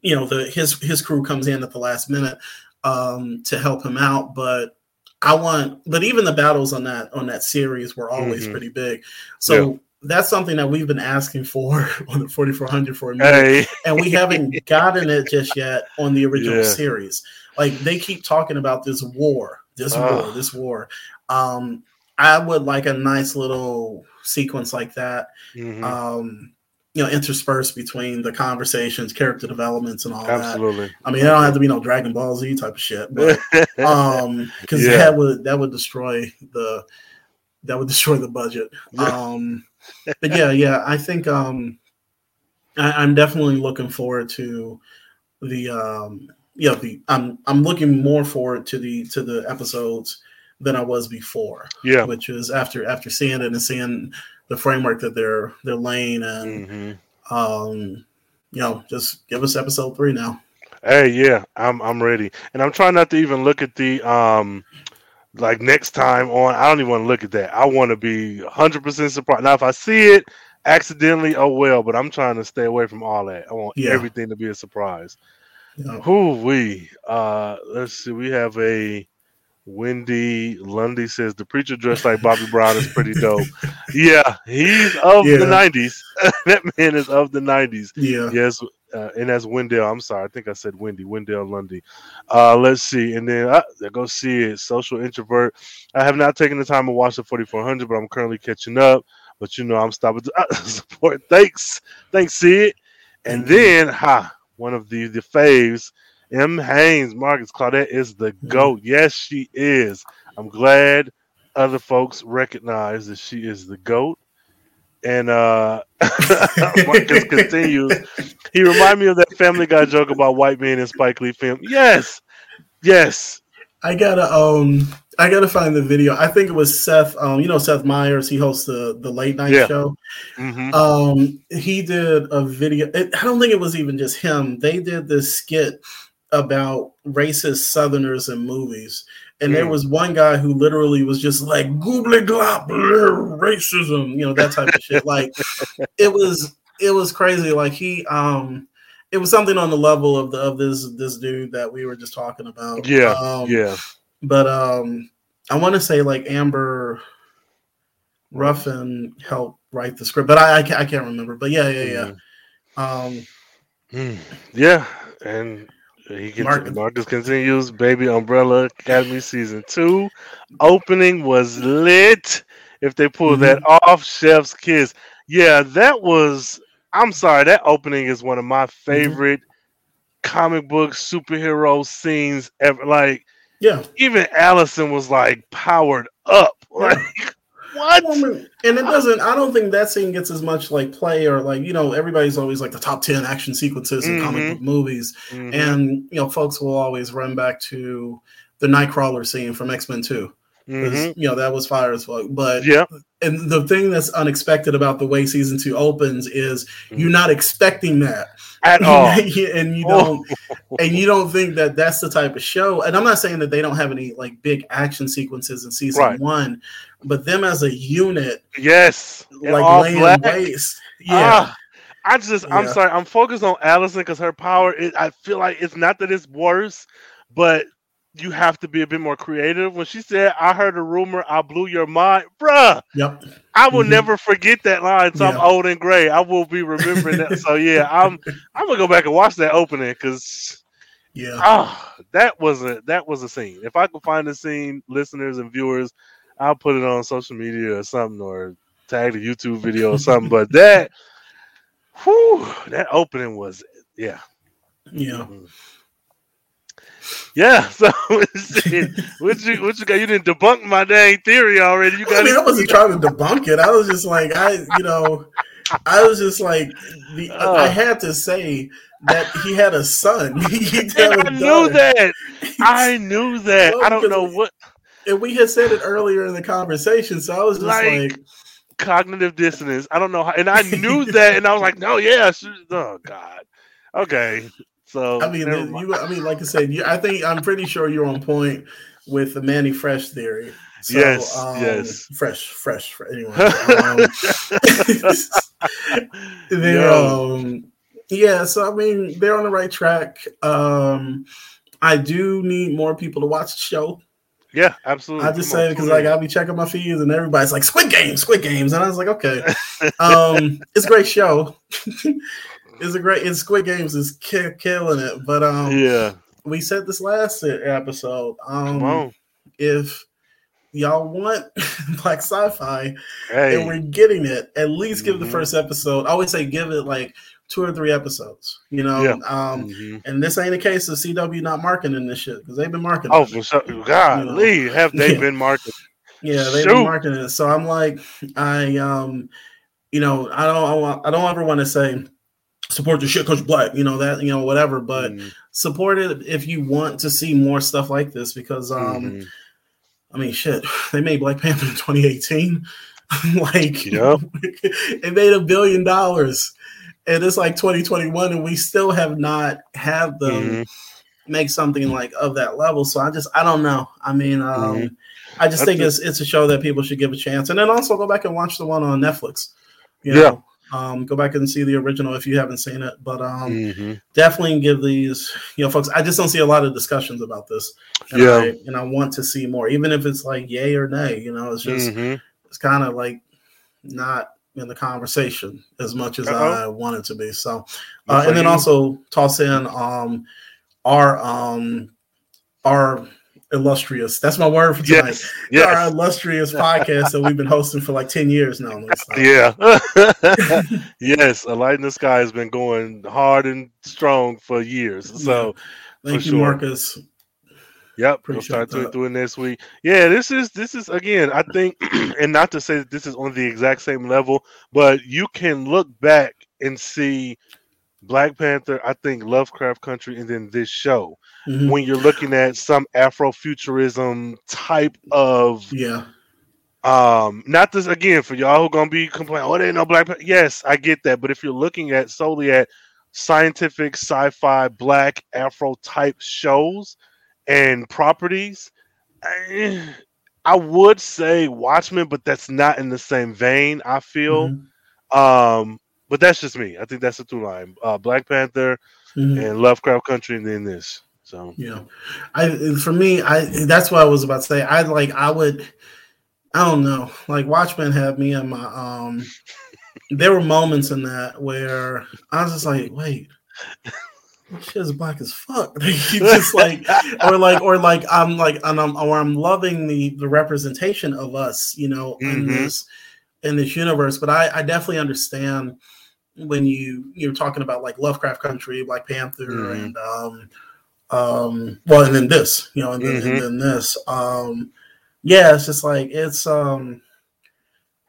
Speaker 2: you know the his his crew comes in at the last minute um to help him out but i want but even the battles on that on that series were always
Speaker 1: Mhm.
Speaker 2: pretty big so that's something that we've been asking for on the 4400 for a minute
Speaker 1: Hey.
Speaker 2: and we haven't gotten it just yet on the original
Speaker 1: Yeah.
Speaker 2: series. Like they keep talking about this war, this war, this war. Um, I would like a nice little sequence like that,
Speaker 1: Mhm.
Speaker 2: um, you know, interspersed between the conversations, character developments, and all that.
Speaker 1: Absolutely.
Speaker 2: I mean, it don't have to be no Dragon Ball Z type of shit, but um, because
Speaker 1: Yeah.
Speaker 2: that would that would destroy the that would destroy the budget.
Speaker 1: Yeah.
Speaker 2: Um, but yeah, yeah, I think um, I, am definitely looking forward to the um, yeah, the I'm I'm looking more forward to the to the episodes than I was before.
Speaker 1: Yeah,
Speaker 2: which is after after seeing it and seeing the framework that they're they're laying and mm-hmm. um, you know, just give us episode three now.
Speaker 1: Hey, yeah, I'm I'm ready, and I'm trying not to even look at the um, like next time on. I don't even want to look at that. I want to be 100 percent surprised. Now, if I see it accidentally, oh well. But I'm trying to stay away from all that. I want yeah. everything to be a surprise. Yeah. Who we? Uh, let's see. We have a Wendy Lundy says the preacher dressed like Bobby Brown is pretty dope. yeah, he's of yeah. the '90s. that man is of the '90s.
Speaker 2: Yeah.
Speaker 1: Yes, uh, and that's Wendell. I'm sorry, I think I said Wendy. Wendell Lundy. Uh, let's see, and then uh, go see it. Social introvert. I have not taken the time to watch the 4400, but I'm currently catching up. But you know, I'm stopping to uh, support. Thanks, thanks, Sid. And then, ha, one of the the faves M. Haynes, Marcus Claudette is the mm-hmm. GOAT. Yes, she is. I'm glad other folks recognize that she is the GOAT. And uh Marcus continues. He reminded me of that Family Guy joke about white men and Spike Lee film. Yes, yes.
Speaker 2: I gotta um I gotta find the video. I think it was Seth. Um, you know Seth Meyers. He hosts the the late night yeah. show. Mm-hmm. Um, he did a video. It, I don't think it was even just him. They did this skit about racist Southerners in movies. And mm. there was one guy who literally was just like goobly glop racism, you know, that type of shit. Like it was it was crazy. Like he um it was something on the level of the of this this dude that we were just talking about.
Speaker 1: Yeah. Um, yeah.
Speaker 2: But um I want to say like Amber Ruffin helped write the script, but I I can't, I can't remember. But yeah, yeah, yeah. Mm. Um
Speaker 1: mm. yeah, and he gets, Marcus. Marcus continues. Baby Umbrella Academy season two opening was lit. If they pull mm-hmm. that off, Chef's Kiss. Yeah, that was. I'm sorry, that opening is one of my mm-hmm. favorite mm-hmm. comic book superhero scenes ever. Like,
Speaker 2: yeah,
Speaker 1: even Allison was like powered up. Like, what?
Speaker 2: and it doesn't. I don't think that scene gets as much like play or like you know everybody's always like the top ten action sequences in mm-hmm. comic book movies, mm-hmm. and you know folks will always run back to the Nightcrawler scene from X Men Two. Mm-hmm. You know that was fire as fuck, but
Speaker 1: yeah.
Speaker 2: And the thing that's unexpected about the way season two opens is you're mm-hmm. not expecting that
Speaker 1: at all,
Speaker 2: and you don't, and you don't think that that's the type of show. And I'm not saying that they don't have any like big action sequences in season right. one, but them as a unit,
Speaker 1: yes,
Speaker 2: like laying black. waste, yeah. Ah,
Speaker 1: I just, yeah. I'm sorry, I'm focused on Allison because her power. Is, I feel like it's not that it's worse, but you have to be a bit more creative. When she said, "I heard a rumor, I blew your mind," bruh.
Speaker 2: Yep.
Speaker 1: I will mm-hmm. never forget that line. So yeah. I'm old and gray. I will be remembering that. So yeah, I'm I'm gonna go back and watch that opening because
Speaker 2: yeah,
Speaker 1: oh, that was a that was a scene. If I could find the scene, listeners and viewers, I'll put it on social media or something or tag the YouTube video or something. but that, whew, that opening was yeah,
Speaker 2: yeah. Mm-hmm.
Speaker 1: Yeah, so what you what you got? You didn't debunk my dang theory already. You got.
Speaker 2: I mean, I wasn't trying to debunk it. I was just like, I, you know, I was just like, the, uh, I had to say that he had a son.
Speaker 1: I knew that. I knew that. I don't know what.
Speaker 2: And we had said it earlier in the conversation, so I was just like, like
Speaker 1: cognitive dissonance. I don't know how, and I knew that, and I was like, no, yeah, oh god, okay. So
Speaker 2: I mean, you, I mean, like I said, you, I think I'm pretty sure you're on point with the Mannie Fresh theory. So,
Speaker 1: yes, um, yes,
Speaker 2: fresh, fresh. fresh anyway, um, um, yeah. So I mean, they're on the right track. Um, I do need more people to watch the show.
Speaker 1: Yeah, absolutely.
Speaker 2: I just say because like I'll be checking my feeds and everybody's like Squid Games, Squid Games, and I was like, okay, um, it's a great show it's a great. It's Squid Games is ki- killing it. But um,
Speaker 1: yeah,
Speaker 2: we said this last episode. Um, if y'all want black sci-fi hey. and we're getting it, at least give mm-hmm. the first episode. I always say give it like two or three episodes. You know, yeah. um, mm-hmm. and this ain't a case of CW not marketing this shit because they've been marketing.
Speaker 1: Oh, for sure. God, you know? have they yeah. been marketing?
Speaker 2: Yeah, they've Shoot. been marketing it. So I'm like, I um you know, I don't I don't ever want to say support the shit coach black, you know that, you know whatever, but mm-hmm. support it if you want to see more stuff like this because um mm-hmm. I mean shit, they made Black Panther in 2018. like yep. it made a billion dollars and it's like 2021 and we still have not had them mm-hmm. make something like of that level so i just i don't know i mean um mm-hmm. i just That's think it's it's a show that people should give a chance and then also go back and watch the one on netflix you know? yeah um, go back and see the original if you haven't seen it. But um, mm-hmm. definitely give these, you know, folks. I just don't see a lot of discussions about this. And yeah, I, and I want to see more, even if it's like yay or nay. You know, it's just mm-hmm. it's kind of like not in the conversation as much as uh-huh. I want it to be. So, uh, and then also toss in um, our um, our illustrious. That's my word for tonight. Yes, yes. Our illustrious podcast that we've been hosting for like ten years now.
Speaker 1: Yeah. yes, a light in the sky has been going hard and strong for years. So,
Speaker 2: yeah. thank you, sure. Marcus.
Speaker 1: Yep, we'll start that. doing this week. Yeah, this is this is again. I think, and not to say that this is on the exact same level, but you can look back and see Black Panther. I think Lovecraft Country, and then this show. Mm-hmm. When you're looking at some Afrofuturism type of
Speaker 2: yeah.
Speaker 1: Um, not this again for y'all who gonna be complaining. Oh, they ain't no Black. Panther. Yes, I get that, but if you're looking at solely at scientific, sci-fi, Black Afro type shows and properties, I, I, would say Watchmen, but that's not in the same vein. I feel, mm-hmm. um, but that's just me. I think that's the through line: uh, Black Panther mm-hmm. and Lovecraft Country, and then this. So
Speaker 2: yeah, I for me, I that's what I was about to say. I like I would, I don't know, like Watchmen had me in my um. there were moments in that where I was just like, wait shit's black as fuck. you just like, or like, or like, I'm like, and I'm, or I'm loving the the representation of us, you know, mm-hmm. in this in this universe. But I, I definitely understand when you you're talking about like Lovecraft Country, Black Panther, mm-hmm. and um, um, well, and then this, you know, and then, mm-hmm. and then this, um, yeah, it's just like it's um,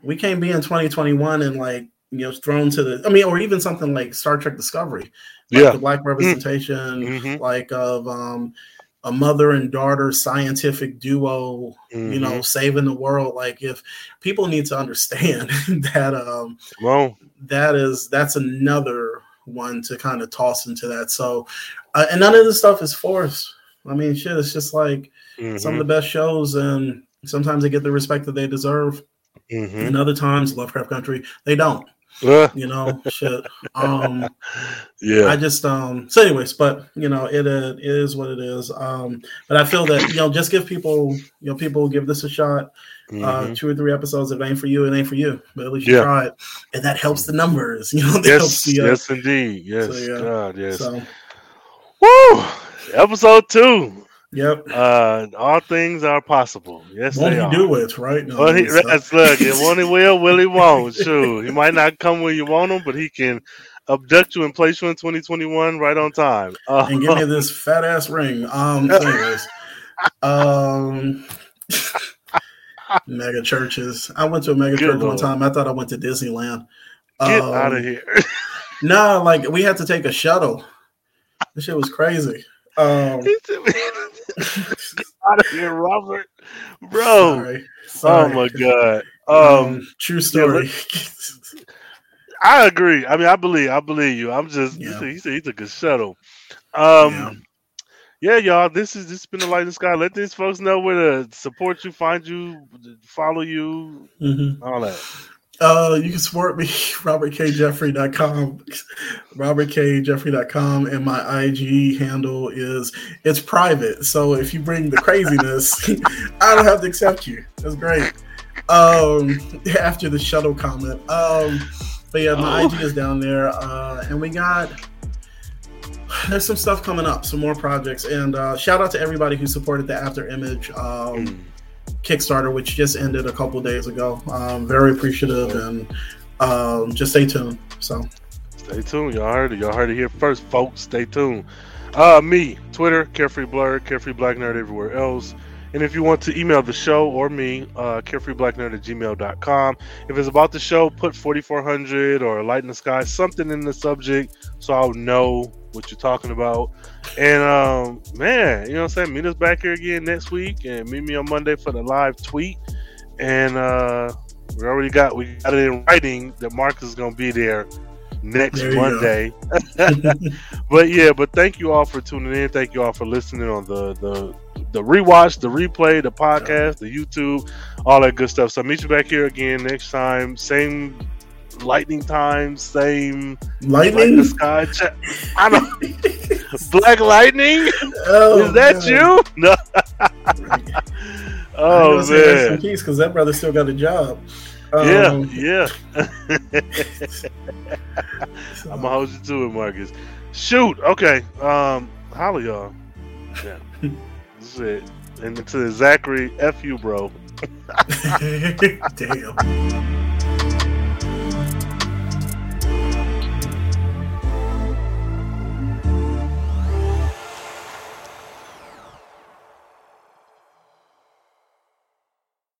Speaker 2: we can't be in 2021 and like you know thrown to the, I mean, or even something like Star Trek Discovery like yeah. the black representation, mm-hmm. like of um, a mother and daughter scientific duo, mm-hmm. you know, mm-hmm. saving the world. Like if people need to understand that um well that is that's another one to kind of toss into that. So uh, and none of this stuff is forced. I mean shit, it's just like mm-hmm. some of the best shows and sometimes they get the respect that they deserve. Mm-hmm. And other times, Lovecraft Country, they don't you know, shit. Um,
Speaker 1: yeah.
Speaker 2: I just um. So, anyways, but you know, it, it is what it is. Um, but I feel that you know, just give people, you know, people give this a shot. Uh, mm-hmm. Uh, two or three episodes. If it ain't for you, it ain't for you. But at least you yeah. try it, and that helps the numbers. You know,
Speaker 1: yes, helps
Speaker 2: the,
Speaker 1: uh, yes, indeed, yes, so, yeah. God, yes. So, Woo! Episode two.
Speaker 2: Yep.
Speaker 1: Uh, all things are possible. Yes,
Speaker 2: won't
Speaker 1: they
Speaker 2: he
Speaker 1: are.
Speaker 2: do it right?
Speaker 1: No, well, he, that's look. It won't he will, will he won't. Sure, he might not come when you want him, but he can abduct you and place you in 2021 right on time.
Speaker 2: Uh, and give me this fat ass ring. Um, anyways, um, mega churches. I went to a mega Good church Lord. one time. I thought I went to Disneyland.
Speaker 1: Get um, out of here.
Speaker 2: no, nah, like we had to take a shuttle. This shit was crazy. Um,
Speaker 1: out of here, Robert, bro. Sorry. Sorry. Oh my god. Um, um
Speaker 2: true story. Yeah,
Speaker 1: I agree. I mean, I believe. I believe you. I'm just. Yeah. He said he took a shuttle. Um. Yeah. yeah. y'all. This is this has been the light in the sky. Let these folks know where to support you, find you, follow you, mm-hmm. all that.
Speaker 2: Uh, you can support me, robertkjeffrey.com, robertkjeffrey.com, and my IG handle is it's private. So if you bring the craziness, I don't have to accept you. That's great. Um, after the shuttle comment. Um, but yeah, my oh. IG is down there, uh, and we got there's some stuff coming up, some more projects, and uh, shout out to everybody who supported the After Image. Um, mm Kickstarter, which just ended a couple days ago. Um, very appreciative and um, just stay tuned. So
Speaker 1: stay tuned. Y'all heard it. Y'all heard it here first, folks. Stay tuned. Uh, me, Twitter, Carefree Blerd, Carefree Black Nerd everywhere else. And if you want to email the show or me, uh, carefreeblacknerd at gmail.com. If it's about the show, put 4400 or Light in the Sky, something in the subject so I'll know what you're talking about. And um, man, you know what I'm saying? Meet us back here again next week and meet me on Monday for the live tweet. And uh, we already got we got it in writing that Marcus is gonna be there next there Monday. but yeah, but thank you all for tuning in. Thank you all for listening on the the the rewatch, the replay, the podcast, the YouTube, all that good stuff. So I'll meet you back here again next time. Same lightning time, same
Speaker 2: lightning
Speaker 1: the sky. I don't Black Lightning. Oh, Is that God. you? No. oh man, rest
Speaker 2: in peace, because that brother still got a job.
Speaker 1: Um, yeah, yeah. I'm gonna hold you to it, Marcus. Shoot. Okay. Um, holla y'all. Yeah. this is it. And to Zachary, F you, bro.
Speaker 2: Damn.